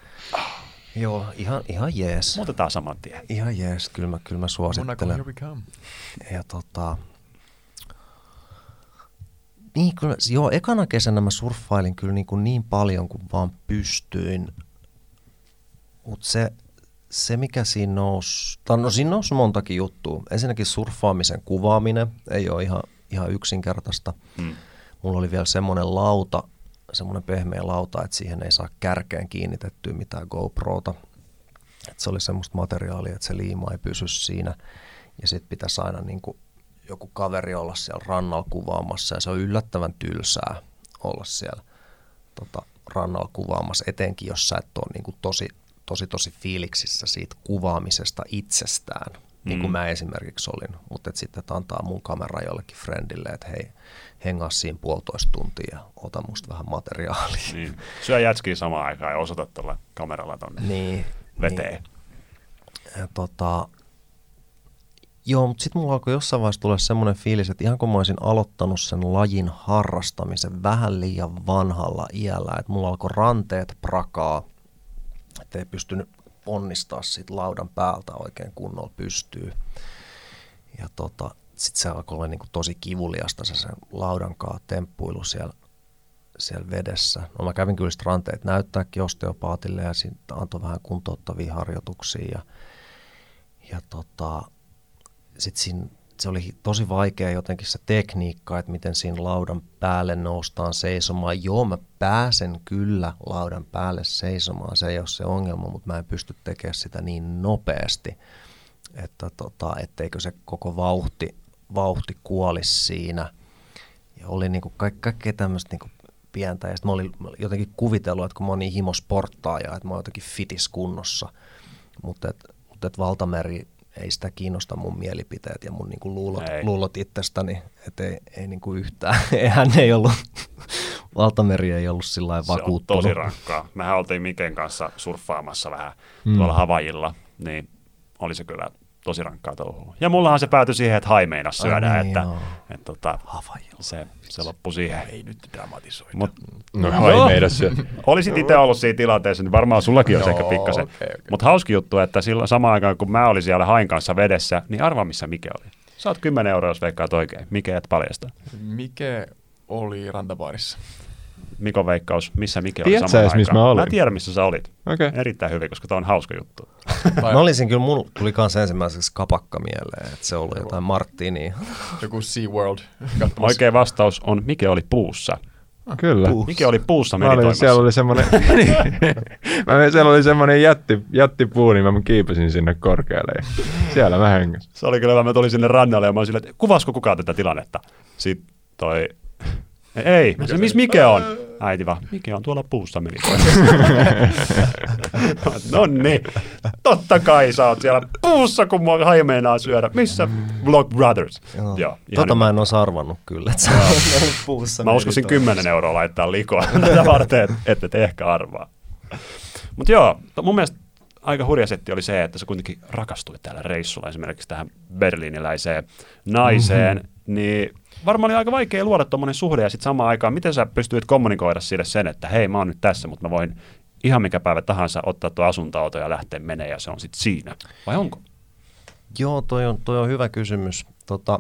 Joo, ihan, ihan jees. Muutetaan saman tien. Ihan jees, kyllä mä, kyllä mä suosittelen. we come. Ja tota, niin kyllä, joo, ekana kesänä mä surffailin kyllä niin, kuin niin paljon kuin vaan pystyin. Mutta se, se, mikä siinä nousi, tai no siinä nousi montakin juttua. Ensinnäkin surffaamisen kuvaaminen ei ole ihan, ihan yksinkertaista. Mm. Mulla oli vielä semmoinen lauta, semmoinen pehmeä lauta, että siihen ei saa kärkeen kiinnitettyä mitään GoProta. Et se oli semmoista materiaalia, että se liima ei pysy siinä. Ja sitten pitäisi aina niin kuin joku kaveri olla siellä rannalla kuvaamassa. Ja se on yllättävän tylsää olla siellä tota, rannalla kuvaamassa, etenkin jos sä et ole niin kuin tosi, tosi, tosi fiiliksissä siitä kuvaamisesta itsestään. Niin kuin Mm. mä esimerkiksi olin, mutta et sitten antaa mun kamera jollekin friendille, että hei, hengaa siinä puolitoista tuntia ja ota musta vähän materiaalia. Niin. Syö jätskiä samaan aikaan ja osoitat tuolla kameralla tonne Niin, veteen. Niin. Ja tota, joo, mutta sitten mulla alkoi jossain vaiheessa tulla semmoinen fiilis, että ihan kun mä olisin aloittanut sen lajin harrastamisen vähän liian vanhalla iällä, että mulla alkoi ranteet prakaa, että ei pystynyt ponnistaa siitä laudan päältä oikein kunnolla pystyy. Ja tota, sitten se alkoi olla niinku tosi kivuliasta se sen laudan kaa temppuilu siellä, siellä vedessä. No mä kävin kyllä ranteet näyttääkin osteopaatille ja sitten antoi vähän kuntouttavia harjoituksia. Ja, ja tota, sitten siinä, se oli tosi vaikea jotenkin se tekniikka, että miten siinä laudan päälle noustaan seisomaan. Joo, mä pääsen kyllä laudan päälle seisomaan, se ei ole se ongelma, mutta mä en pysty tekemään sitä niin nopeasti, että tota, etteikö se koko vauhti, vauhti kuolisi siinä. Ja oli niinku kaikki, kaikkea tämmöistä niinku pientä. Ja sitten mä olin jotenkin kuvitellut, että kun mä oon niin himosporttaaja, että mä oon jotenkin fitis kunnossa. Mutta et, mut et valtameri ei sitä kiinnosta mun mielipiteet ja mun niinku luulot, Ei. luulot itsestäni, että ei, ei niinku yhtään. Hän ei ollut, valtameri ei ollut sillä lailla Se on vakuuttunut. tosi rankkaa. Mehän oltiin Miken kanssa surffaamassa vähän mm. tuolla Havajilla, niin oli se kyllä tosi rankkaa touhua. Ja mullahan se päätyi siihen, että haimeinas Ai syödään, niin, että, joo. että tota, se, se loppui siihen. Ei nyt dramatisoida. Mut No Joo. hai meidän syö. olisit itse ollut siinä tilanteessa, niin varmaan sullakin olisi Joo, ehkä pikkasen. okei, okei. Mutta hauski juttu, että silloin samaan aikaan kun mä olin siellä hain kanssa vedessä, niin arvaa missä Mike oli. Saat 10 euroa, jos veikkaat oikein. Mike et paljasta. Mike oli rantabaarissa. Mikon veikkaus, missä Mike oli samaan edes, missä aikaan. mä olin? Mä tiedän, missä sä olit. Okei. Erittäin hyvin, koska tämä on hauska juttu. Mä olisin kyllä, mulla tuli kanssa ensimmäiseksi kapakka mieleen, että se oli jotain Martinia. joku SeaWorld. Oikea vastaus on, Mike oli puussa. Kyllä. Puh. Mike oli puussa Mä olin, meditoimassa. siellä oli semmoinen, mä menin, siellä oli semmoinen jätti, jättipuu, niin mä kiipesin sinne korkealle ja siellä mä hengäsin. Se oli kyllä, mä tulin sinne rannalle ja mä olin silleen, että kuvasko kukaan tätä tilannetta? Sitten toi, ei, se, missä Mike on? Äiti vaan, Mike on tuolla puussa meditoimassa. no niin, totta kai sä oot siellä puussa, kun mua haimeenaa syödä. Missä Vlog Brothers? Joo. Joo, tota mä en olisi arvannut kyllä, että se ollut puussa. Mä uskoisin meditoimassa. 10 euroa laittaa likoa tätä varten, että et, ehkä arvaa. Mutta joo, to- mun mielestä aika hurja setti oli se, että sä kuitenkin rakastuit täällä reissulla esimerkiksi tähän berliiniläiseen naiseen, mm-hmm. Niin varmaan oli aika vaikea luoda tuommoinen suhde ja sitten samaan aikaan, miten sä pystyit kommunikoida sille sen, että hei mä oon nyt tässä, mutta mä voin ihan mikä päivä tahansa ottaa tuo asuntoauto ja lähteä menee ja se on sitten siinä. Vai onko? Joo, toi on, toi on hyvä kysymys. Tota,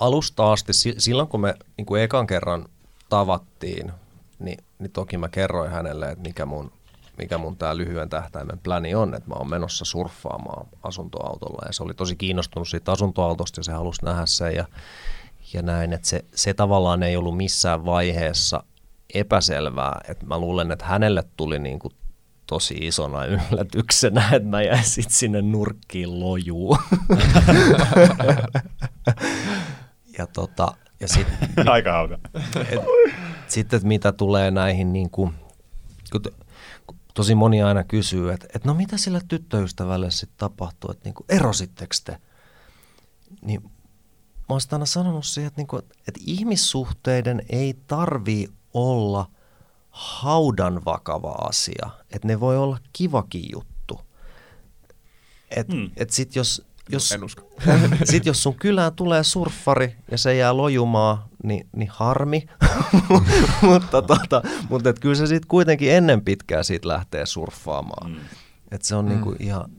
alusta asti, si- silloin kun me niin kuin ekan kerran tavattiin, niin, niin toki mä kerroin hänelle, että mikä mun, mikä mun tämä lyhyen tähtäimen pläni on, että mä oon menossa surffaamaan asuntoautolla. Ja se oli tosi kiinnostunut siitä asuntoautosta ja se halusi nähdä sen ja, ja näin, että se, se tavallaan ei ollut missään vaiheessa epäselvää. Että mä luulen, että hänelle tuli niin kuin tosi isona yllätyksenä, että mä jäin sit sinne nurkkiin lojuu. ja tota, ja sit, aika hauska. sitten että mitä tulee näihin, niin kuin, kun tosi moni aina kysyy, että, että no mitä sillä tyttöystävälle sitten tapahtuu, että niin kuin, erositteko te? Niin mä oon aina sanonut siihen, että, niin kuin, että ihmissuhteiden ei tarvii olla haudan vakava asia, että ne voi olla kivakin juttu. Et, Hmm. hmm. et sit jos, jos, En usko. sit jos sun kylään tulee surffari ja se jää lojumaan, niin, niin harmi. mutta tota, mutta et kyllä se sitten kuitenkin ennen pitkää siitä lähtee surffaamaan. Mm. Et se on mm. niinku ihan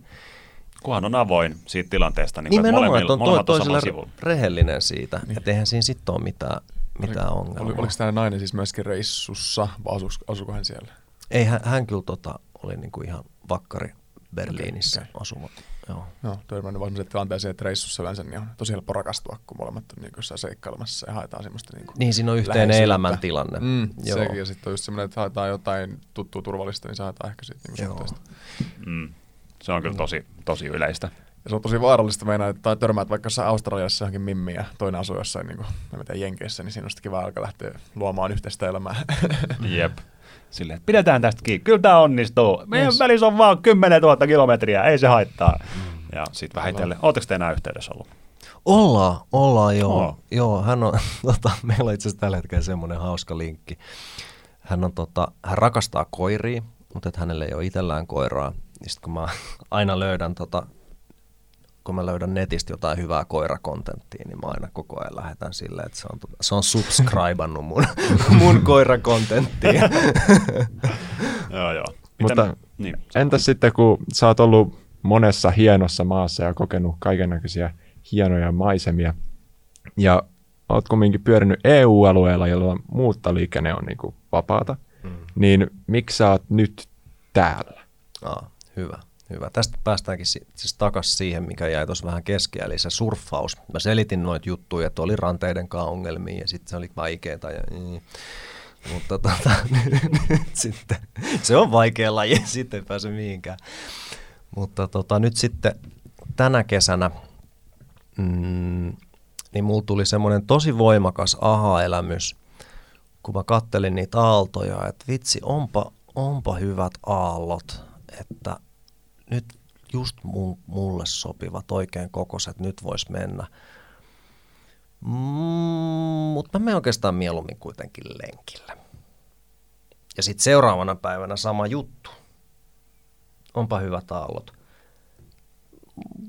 Kunhan on avoin siitä tilanteesta, niin nimenomaan, molemmilla- että on to, sivulla. rehellinen siitä. Niin. Että eihän siinä sitten ole mitään, mitään Oli, ongelmaa. oliko tämä nainen siis myöskin reissussa, vai asuiko, asuiko hän siellä? Ei, hän, hän kyllä tota, oli niinku ihan vakkari Berliinissä Okei, okay, asuva. Joo. Joo, törmännyt vaan sellaiseen tilanteeseen, että reissussa yleensä niin on tosi helppo rakastua, kun molemmat on niin jossain seikkailemassa ja haetaan semmoista niin kuin Niin siinä on yhteinen elämäntilanne. Mm, Joo. sekin, ja sitten on just semmoinen, että haetaan jotain tuttua turvallista, niin se haetaan ehkä siitä niin Joo. suhteesta. Mm. Se on kyllä tosi, tosi yleistä. Ja se on tosi vaarallista meinaa, että tai törmäät vaikka jossain Australiassa johonkin mimmiin ja toinen asuu jossain, niin kuin, mä en tiedä, Jenkeissä, niin siinä on sitten kiva alkaa lähteä luomaan yhteistä elämää. Jep. Silleen, että pidetään tästä kiinni. Kyllä tämä onnistuu. Meidän Yes. välissä on vaan 10 000 kilometriä, ei se haittaa. Ja sitten vähitellen. Oletteko te enää yhteydessä ollut? Ollaan, ollaan joo. Oo. Oh. joo hän on, tota, meillä on itse asiassa tällä hetkellä semmoinen hauska linkki. Hän, on, tota, hän rakastaa koiria, mutta että hänellä ei ole itsellään koiraa. Niin sit kun mä aina löydän, tota, kun mä löydän netistä jotain hyvää koirakontenttia, niin mä aina koko ajan lähetän silleen, että se on, tota, se on subscribannut mun, mun koirakontenttiin. joo, joo. Mutta niin, Entäs sitten, kun sä oot ollut monessa hienossa maassa ja kokenut kaikennäköisiä hienoja maisemia, ja oot kumminkin pyörinyt EU-alueella, jolloin muuttoliikenne on niin kuin vapaata, mm. niin miksi sä oot nyt täällä? Aa, hyvä, hyvä. Tästä päästäänkin si- siis takaisin siihen, mikä jäi tuossa vähän kesken, eli se surffaus. Mä selitin noita juttuja, että oli ranteiden kanssa ongelmia ja sitten se oli vaikeaa. Ja, mm. Mutta tota, nyt sitten, se on vaikea laji, sitten ei pääse mihinkään. Mutta tota, nyt sitten tänä kesänä, mm, niin mulla tuli semmoinen tosi voimakas aha-elämys, kun mä kattelin niitä aaltoja, että vitsi, onpa, onpa hyvät aallot, että nyt just mun, mulle sopivat oikein kokoiset, nyt vois mennä. Mm, mutta mä menen oikeastaan mieluummin kuitenkin lenkille. Ja sitten seuraavana päivänä sama juttu. Onpa hyvät aallot.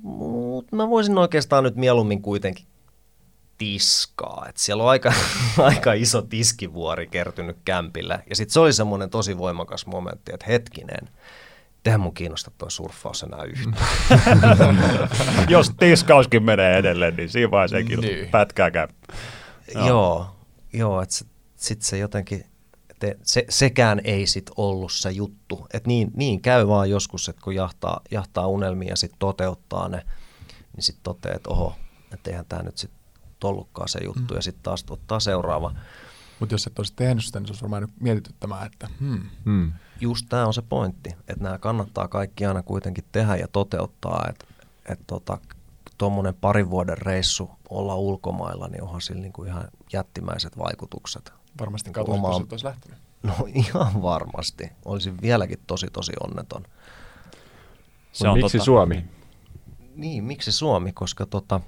Mutta mä voisin oikeastaan nyt mieluummin kuitenkin tiskaa. Et siellä on aika, aika iso tiskivuori kertynyt kämpille. Ja sitten se oli semmoinen tosi voimakas momentti, että hetkinen, tehän mun kiinnosta tuo surffaus enää yhtään. Jos tiskauskin menee edelleen, niin siinä vaiheessa ei niin. pätkääkään. Joo, joo, joo että sitten se jotenkin, te, se, sekään ei sit ollut se juttu. Et niin, niin käy vaan joskus, että kun jahtaa, jahtaa unelmia ja sitten toteuttaa ne, niin sitten toteaa, että oho, että eihän tämä nyt sitten ollutkaan se juttu, mm. ja sitten taas ottaa seuraava. Mutta jos et olisi tehnyt sitä, niin se olisi varmaan mietityttämään, että hmm. Hmm. Just tämä on se pointti, että nämä kannattaa kaikki aina kuitenkin tehdä ja toteuttaa, että et tota, tuommoinen parin vuoden reissu olla ulkomailla, niin onhan sillä niinku ihan jättimäiset vaikutukset. Varmasti katsoisit, Oma... olisi lähtenyt. No ihan varmasti. Olisin vieläkin tosi tosi onneton. Se on miksi tota... Suomi? Niin, miksi Suomi? Koska tota,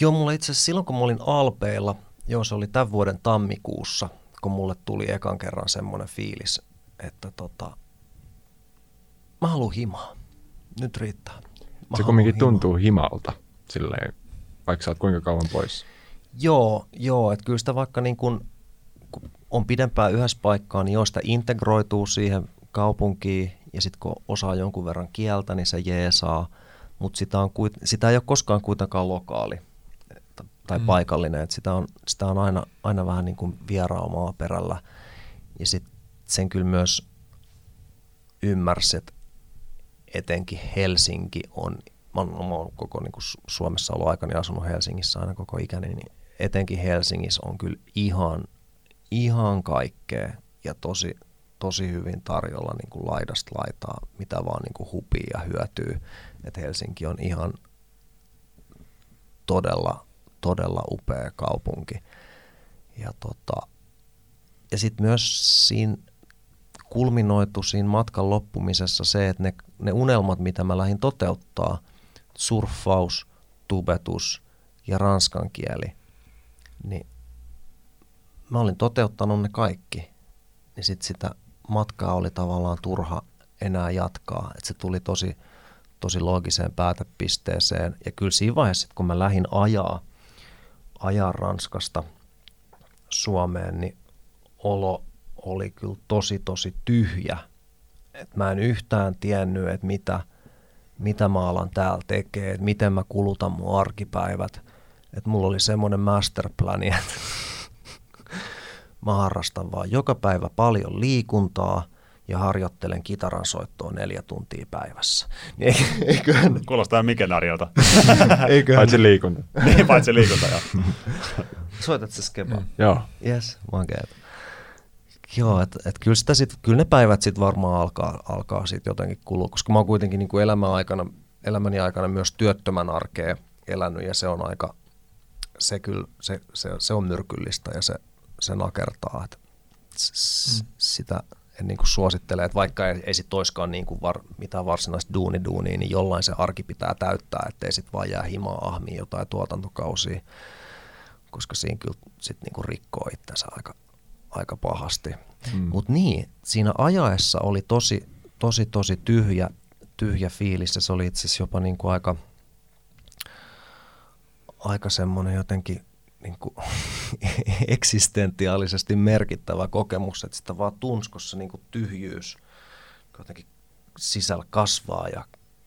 Joo, mulla itse asiassa silloin, kun mä olin Alpeilla, joo, se oli tämän vuoden tammikuussa, kun mulle tuli ekan kerran semmoinen fiilis, että tota, mä haluan himaa. Nyt riittää. Mä se kumminkin himaa. tuntuu himalta, silleen, vaikka sä oot kuinka kauan pois. Joo, joo, että kyllä sitä vaikka niin kun, kun on pidempään yhdessä paikkaa, niin jos sitä integroituu siihen kaupunkiin ja sitten kun osaa jonkun verran kieltä, niin se jeesaa, mutta sitä, on, sitä ei ole koskaan kuitenkaan lokaali tai mm. paikallinen, että sitä on, sitä on aina, aina vähän niin kuin vieraamaa perällä. Ja sitten sen kyllä myös ymmärsi, että etenkin Helsinki on, mä oon, mä oon koko niin kuin Suomessa ollut aikani asunut Helsingissä aina koko ikäni, niin etenkin Helsingissä on kyllä ihan, ihan kaikkea ja tosi, tosi hyvin tarjolla niin kuin laidasta laitaa, mitä vaan niin kuin hupii ja hyötyy. Että Helsinki on ihan todella todella upea kaupunki. Ja, tota, ja sitten myös siinä kulminoitu siinä matkan loppumisessa se, että ne, ne unelmat, mitä mä lähdin toteuttaa, surffaus, tubetus ja ranskan kieli, niin mä olin toteuttanut ne kaikki. Niin sitten sitä matkaa oli tavallaan turha enää jatkaa. että se tuli tosi, tosi loogiseen päätepisteeseen. Ja kyllä siinä vaiheessa, kun mä lähdin ajaa – ajaa Ranskasta Suomeen, niin olo oli kyllä tosi tosi tyhjä. Et mä en yhtään tiennyt, että mitä, mitä mä alan täällä tekee, että miten mä kulutan mun arkipäivät. Et mulla oli semmoinen masterplani, että mä harrastan vaan joka päivä paljon liikuntaa – ja harjoittelen kitaran soittoa neljä tuntia päivässä. Niin eiköhän... Kuulostaa mikenarjolta. eiköhän... Paitsi liikunta. niin, paitsi liikunta, joo. Soitat se skeba? Mm. Joo. Yes, makeet. Joo, että et kyllä, sitä sit, kyllä ne päivät sitten varmaan alkaa, alkaa sit jotenkin kulua, koska mä oon kuitenkin niin kuin elämän aikana, elämäni aikana myös työttömän arkea elänyt ja se on aika, se kyllä, se, se, se on myrkyllistä ja se, se nakertaa, että s, mm. sitä, en niin kuin suosittele, että vaikka ei, ei sit oiskaan niin kuin var, mitään varsinaista duuni-duunia, niin jollain se arki pitää täyttää, ettei sitten vaan jää himaa ahmiin jotain tuotantokausia, koska siinä kyllä sit niin kuin rikkoo itsensä aika, aika pahasti. Mm. Mutta niin, siinä ajaessa oli tosi, tosi, tosi tyhjä, tyhjä fiilis ja se oli itse asiassa jopa niin kuin aika, aika semmoinen jotenkin niin kuin, eksistentiaalisesti merkittävä kokemus, että sitä vaan tunskossa niin kuin tyhjyys jotenkin sisällä kasvaa ja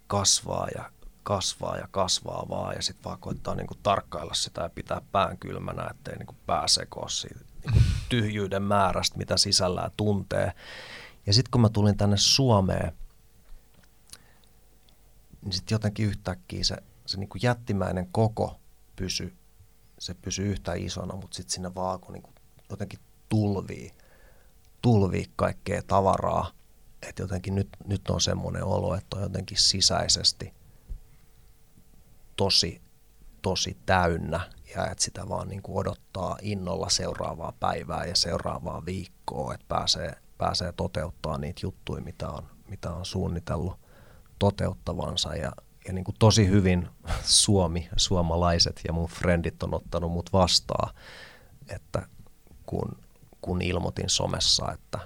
kasvaa ja kasvaa ja kasvaa vaan ja sitten vaan koittaa niin kuin tarkkailla sitä ja pitää pään kylmänä, ettei niin kuin pää sekoa siitä niin kuin tyhjyyden määrästä, mitä sisällään tuntee. Ja sitten kun mä tulin tänne Suomeen, niin sitten jotenkin yhtäkkiä se, se niin kuin jättimäinen koko pysy se pysyy yhtä isona, mutta sitten sinne vaan alkoi niin jotenkin tulvii, tulvii kaikkea tavaraa. Että jotenkin nyt, nyt on semmoinen olo, että on jotenkin sisäisesti tosi, tosi täynnä ja että sitä vaan niin kuin odottaa innolla seuraavaa päivää ja seuraavaa viikkoa, että pääsee, pääsee toteuttaa niitä juttuja, mitä on, mitä on suunnitellut. toteuttavansa ja, ja niin kuin tosi hyvin Suomi, suomalaiset ja mun frendit on ottanut mut vastaan, että kun, kun ilmoitin somessa, että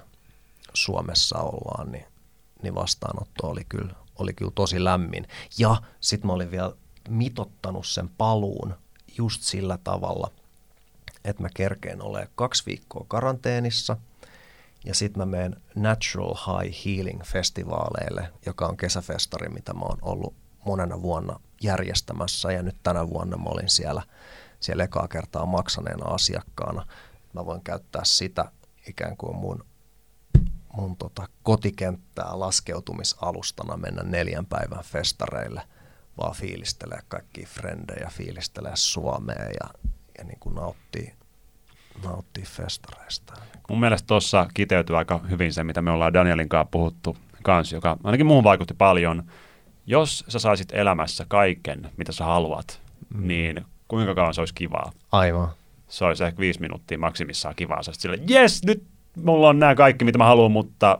Suomessa ollaan, niin, niin vastaanotto oli kyllä, oli kyllä tosi lämmin. Ja sitten mä olin vielä mitottanut sen paluun just sillä tavalla, että mä kerkeen ole kaksi viikkoa karanteenissa ja sitten mä menen Natural High Healing Festivaaleille, joka on kesäfestari, mitä mä oon ollut monena vuonna järjestämässä ja nyt tänä vuonna mä olin siellä, siellä ekaa kertaa maksaneena asiakkaana. Mä voin käyttää sitä ikään kuin mun, mun tota kotikenttää laskeutumisalustana mennä neljän päivän festareille, vaan fiilistelee kaikki frendejä, fiilistelee Suomea ja, ja niin kuin nauttii, nauttii festareista. Mun mielestä tuossa kiteytyy aika hyvin se, mitä me ollaan Danielin kanssa puhuttu kanssa, joka ainakin muuhun vaikutti paljon. Jos sä saisit elämässä kaiken, mitä sä haluat, mm. niin kuinka kauan se olisi kivaa? Aivan. Se olisi ehkä viisi minuuttia maksimissaan kivaa. Sä sille, yes, nyt mulla on nämä kaikki, mitä mä haluan, mutta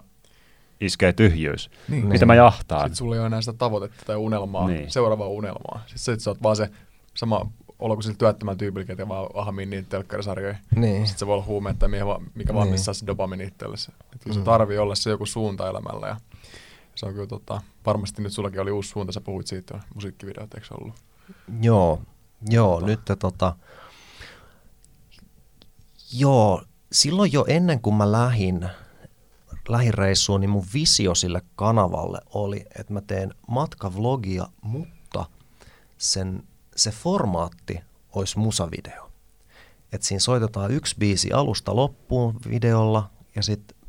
iskee tyhjyys. Niin. Mitä mä jahtaan? Sitten sulla ei ole enää sitä tavoitetta tai unelmaa, niin. seuraavaa unelmaa. Sitten sit sä oot vaan se sama olo kuin sillä työttömän tyypillä, että vaan ahamiin niitä telkkarisarjoja. Niin. Sitten se voi olla huume, että mikä, mikä vaan niin. missä se dopamini itsellesi. Että mm. se tarvii olla se joku suunta elämällä ja se on kyllä tota, varmasti nyt sullakin oli uusi suunta, sä puhuit siitä musiikkivideot, eikö ollut? Joo, joo, tota. nyt tota, joo, silloin jo ennen kuin mä lähin, lähireissuun, niin mun visio sille kanavalle oli, että mä teen matkavlogia, mutta sen, se formaatti olisi musavideo. että siinä soitetaan yksi biisi alusta loppuun videolla ja sitten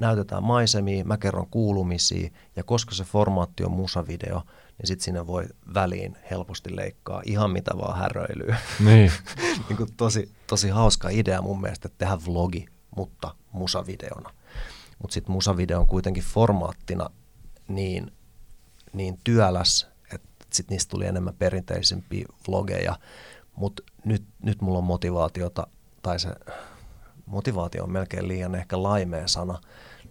näytetään maisemia, mä kerron kuulumisia ja koska se formaatti on musavideo, niin sitten sinne voi väliin helposti leikkaa ihan mitä vaan häröilyä. Niin. niin kuin tosi, tosi hauska idea mun mielestä, tehdä vlogi, mutta musavideona. Mutta sitten musavideo on kuitenkin formaattina niin, niin työläs, että sitten niistä tuli enemmän perinteisempiä vlogeja. Mutta nyt, nyt mulla on motivaatiota, tai se motivaatio on melkein liian ehkä laimea sana,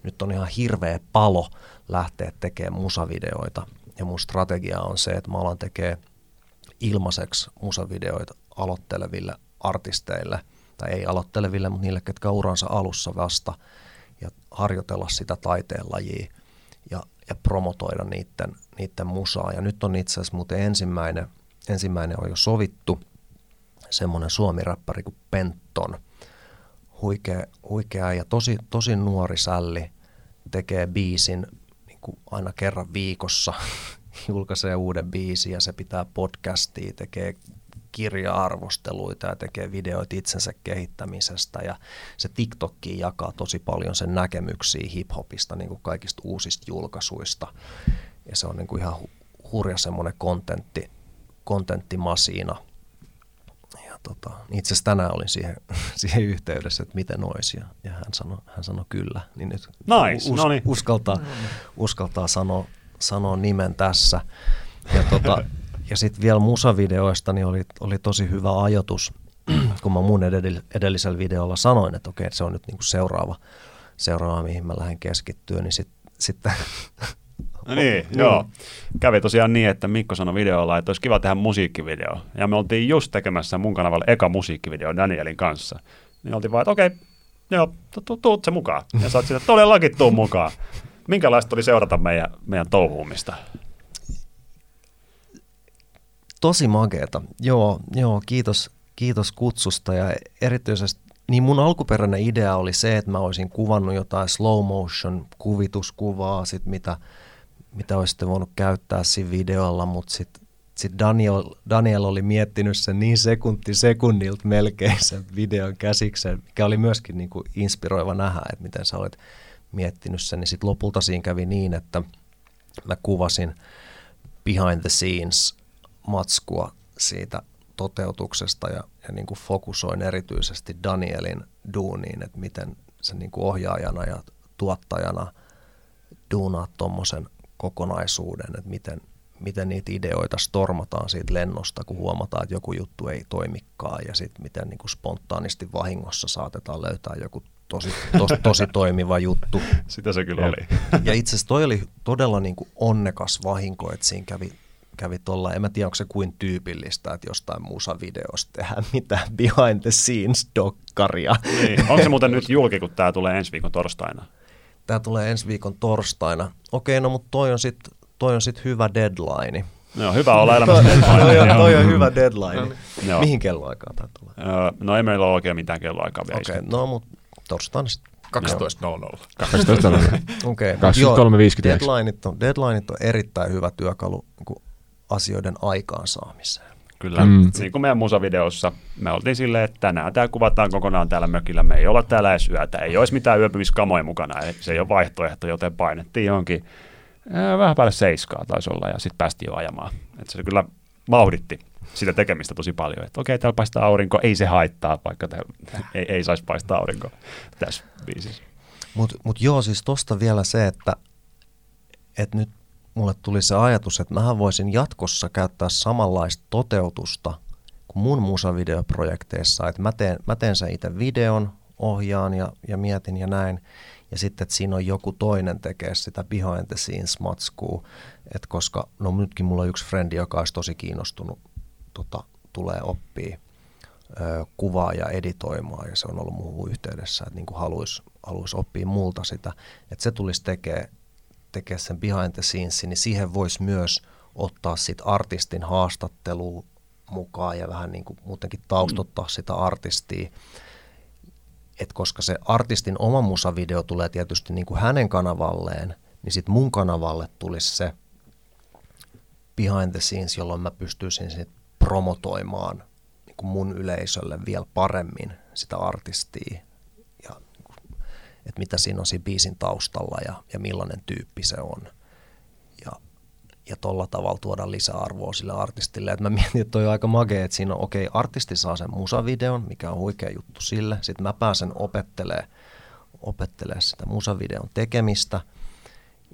nyt on ihan hirveä palo lähteä tekemään musavideoita. Ja mun strategia on se, että mä alan tekemään ilmaiseksi musavideoita aloitteleville artisteille, tai ei aloitteleville, mutta niille, ketkä uransa alussa vasta, ja harjoitella sitä taiteenlajia ja, ja promotoida niiden, niiden musaa. Ja nyt on itse asiassa muuten ensimmäinen, ensimmäinen on jo sovittu, semmoinen suomiräppäri kuin Penton – huikea, huikea ja tosi, tosi nuori sälli tekee biisin niin kuin aina kerran viikossa, julkaisee uuden biisin ja se pitää podcastia, tekee kirja-arvosteluita ja tekee videoita itsensä kehittämisestä ja se TikTokki jakaa tosi paljon sen näkemyksiä hiphopista niin kuin kaikista uusista julkaisuista. Ja se on niin kuin ihan hurja semmoinen kontentti, kontenttimasiina – tota, niin itse asiassa tänään olin siihen, siihen yhteydessä, että miten olisi, ja, ja hän, sanoi, hän sanoi kyllä. Niin nyt nice. us, Noniin. uskaltaa, uskaltaa sanoa, sanoa nimen tässä. Ja, tota, ja sitten vielä musavideoista niin oli, oli tosi hyvä ajoitus, kun mä mun edellisellä videolla sanoin, että okei, se on nyt niinku seuraava, seuraava, mihin mä lähden keskittyä, niin sitten sit No niin, mm. joo. Kävi tosiaan niin, että Mikko sanoi videolla, että olisi kiva tehdä musiikkivideo. Ja me oltiin just tekemässä mun kanavalle eka musiikkivideo Danielin kanssa. Niin oltiin vaan, että okei, joo, tuut se mukaan. Ja sä oot että todellakin tuu mukaan. Minkälaista oli seurata meidän, meidän touhuumista? Tosi makeeta. Joo, joo kiitos, kiitos kutsusta ja erityisesti niin mun alkuperäinen idea oli se, että mä olisin kuvannut jotain slow motion kuvituskuvaa, sit mitä – mitä olisitte voinut käyttää siinä videolla, mutta sitten sit Daniel, Daniel oli miettinyt sen niin sekunti sekunnilta melkein sen videon käsiksen, mikä oli myöskin niin kuin inspiroiva nähdä, että miten sä olet miettinyt sen. Niin sitten lopulta siinä kävi niin, että mä kuvasin behind the scenes matskua siitä toteutuksesta ja, ja niin kuin fokusoin erityisesti Danielin duuniin, että miten se niin kuin ohjaajana ja tuottajana duunaa tuommoisen kokonaisuuden, että miten, miten niitä ideoita stormataan siitä lennosta, kun huomataan, että joku juttu ei toimikaan ja sitten miten niin kuin spontaanisti vahingossa saatetaan löytää joku tosi, tosi, tosi toimiva juttu. Sitä se kyllä Jep. oli. Ja itse asiassa toi oli todella niin kuin onnekas vahinko, että siinä kävi, kävi tuolla, en mä tiedä onko se kuin tyypillistä, että jostain musavideosta tehdään mitään behind the scenes dokkaria. niin. Onko se muuten nyt julki, kun tämä tulee ensi viikon torstaina? Tämä tulee ensi viikon torstaina. Okei, no mutta toi on sitten toi on sit hyvä deadline. No hyvä olla elämässä. toi, toi, on, Joo. toi on hyvä deadline. Joo. Mihin kelloaikaan tämä tulee? Öö, No ei meillä ole oikein mitään kelloaikaa vielä. Okei, no mutta torstaina sitten. 12.00. 12 Okei. 23.59. Deadlineit on, deadlineit on erittäin hyvä työkalu niin asioiden aikaansaamiseen. Kyllä. Mm. Niin kuin meidän musavideossa, me oltiin silleen, että tänään tämä kuvataan kokonaan täällä mökillä, me ei olla täällä edes yötä, ei olisi mitään yöpymiskamoja mukana, ei- se ei ole vaihtoehto, joten painettiin johonkin ää, vähän päälle seiskaa taisi olla ja sitten päästiin jo ajamaan. Et se kyllä vauhditti sitä tekemistä tosi paljon, että okei, täällä paistaa aurinko, ei se haittaa, vaikka täällä ei, ei saisi paistaa aurinko tässä biisissä. Mutta mut joo, siis tosta vielä se, että, että nyt mulle tuli se ajatus, että mähän voisin jatkossa käyttää samanlaista toteutusta kuin mun musavideoprojekteissa, että mä teen, mä teen sen itse videon, ohjaan ja, ja mietin ja näin, ja sitten, että siinä on joku toinen tekee sitä behind the scenes matskua, että koska, no nytkin mulla on yksi frendi, joka olisi tosi kiinnostunut, tota, tulee oppii kuvaa ja editoimaan. Ja se on ollut muuhun yhteydessä, että niin haluaisi haluais oppia multa sitä, että se tulisi tekemään tekee sen behind the scenes, niin siihen voisi myös ottaa sit artistin haastattelua mukaan ja vähän niin kuin muutenkin taustottaa sitä artistia. Et koska se artistin oma musavideo tulee tietysti niin kuin hänen kanavalleen, niin sitten mun kanavalle tulisi se behind the scenes, jolloin mä pystyisin sit promotoimaan niin kuin mun yleisölle vielä paremmin sitä artistia että mitä siinä on siinä biisin taustalla ja, ja millainen tyyppi se on. Ja, ja tolla tavalla tuoda lisäarvoa sille artistille. Et mä mietin, että toi on aika magea, että siinä on, okei, okay, artisti saa sen musavideon, mikä on huikea juttu sille. Sitten mä pääsen opettelee, opettelee sitä musavideon tekemistä.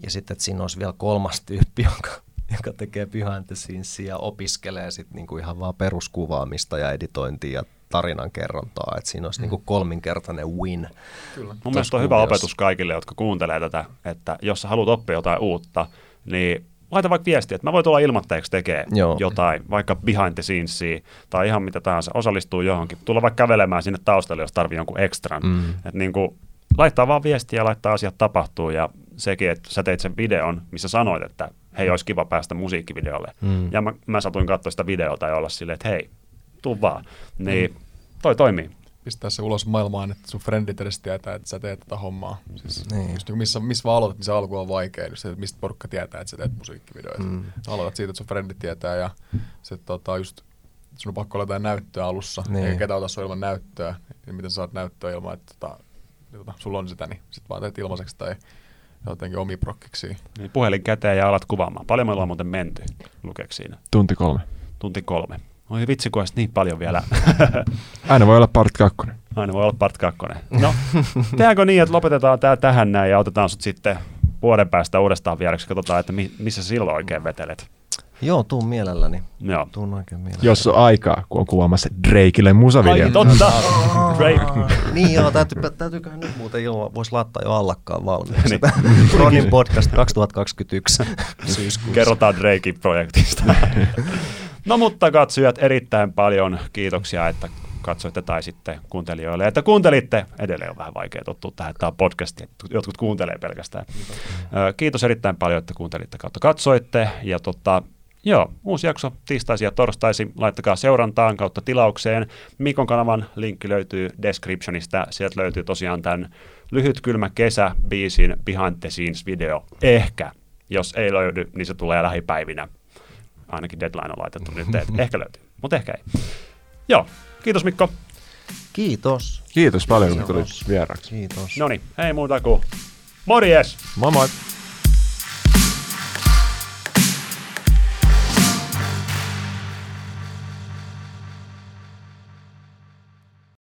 Ja sitten, että siinä olisi vielä kolmas tyyppi, joka, joka tekee scenesia ja opiskelee sitten niinku ihan vaan peruskuvaamista ja editointia ja tarinan kerrontaa. Että siinä olisi niinku kolminkertainen win. Kyllä. Mun mielestä on hyvä opetus kaikille, jotka kuuntelee tätä, että jos sä haluat oppia jotain uutta, niin laita vaikka viestiä, että mä voin tulla ilmoitteeksi tekee Joo. jotain, vaikka behind the scenesia tai ihan mitä tahansa, osallistuu johonkin. Tulla vaikka kävelemään sinne taustalle, jos tarvii jonkun ekstran. Mm. Että niin kuin, laittaa vaan viestiä ja laittaa asiat tapahtuu ja sekin, että sä teit sen videon, missä sanoit, että hei, olisi kiva päästä musiikkivideolle. Mm. Ja mä, mä satuin katsoa sitä videota ja olla silleen, että hei, tuu vaan. Niin toi toimii. Pistää se ulos maailmaan, että sun frendit edes tietää, että sä teet tätä hommaa. Siis Niin. just niin missä, missä vaan aloitat, niin se alku on vaikea. Just se, että mistä porukka tietää, että sä teet musiikkivideoita. Mm. Mm. Aloitat siitä, että sun frendit tietää ja sitten tota, just sun on pakko olla jotain näyttöä alussa, Niin. niin. eikä ketä ota sua ilman näyttöä. Niin miten sä saat näyttöä ilman, että tota, tota, sulla on sitä, niin sit vaan teet ilmaiseksi tai jotenkin omiprokkiksi. Niin puhelin käteen ja alat kuvaamaan. Paljon me ollaan muuten menty, lukeeko siinä? Tunti kolme. Tunti kolme. Oi vitsi, kun niin paljon vielä. Aina voi olla part kakkonen. Aina voi olla part kakkonen. No, tehdäänkö niin, että lopetetaan tämä tähän näin ja otetaan sut sitten vuoden päästä uudestaan vieraksi. Katsotaan, että mi- missä sä silloin oikein vetelet. Joo, tuun mielelläni. Joo. Tuun oikein mielelläni. Jos on aikaa, kun on kuvaamassa Drakeille musavideo. Ai totta. Drake. Niin joo, täytyy, täytyyköhän nyt muuten jo, voisi laittaa jo allakkaan valmiiksi. Niin. Ronin podcast 2021 syyskuussa. Kerrotaan Drakein projektista. No mutta katsojat, erittäin paljon kiitoksia, että katsoitte tai sitten kuuntelijoille, että kuuntelitte. Edelleen on vähän vaikea tottua tähän, tämä on podcast, jotkut kuuntelee pelkästään. Kiitos erittäin paljon, että kuuntelitte kautta katsoitte. Ja tota, joo, uusi jakso tiistaisin ja torstaisin. Laittakaa seurantaan kautta tilaukseen. Mikon kanavan linkki löytyy descriptionista. Sieltä löytyy tosiaan tämän lyhyt kylmä kesä biisin Behind the Scenes video. Ehkä. Jos ei löydy, niin se tulee lähipäivinä. Ainakin deadline on laitettu nyt, että ehkä löytyy, mutta ehkä ei. Joo, kiitos Mikko. Kiitos. Kiitos paljon, kun tulit vieraaksi. Kiitos. No niin, ei muuta kuin morjes! Moi moi!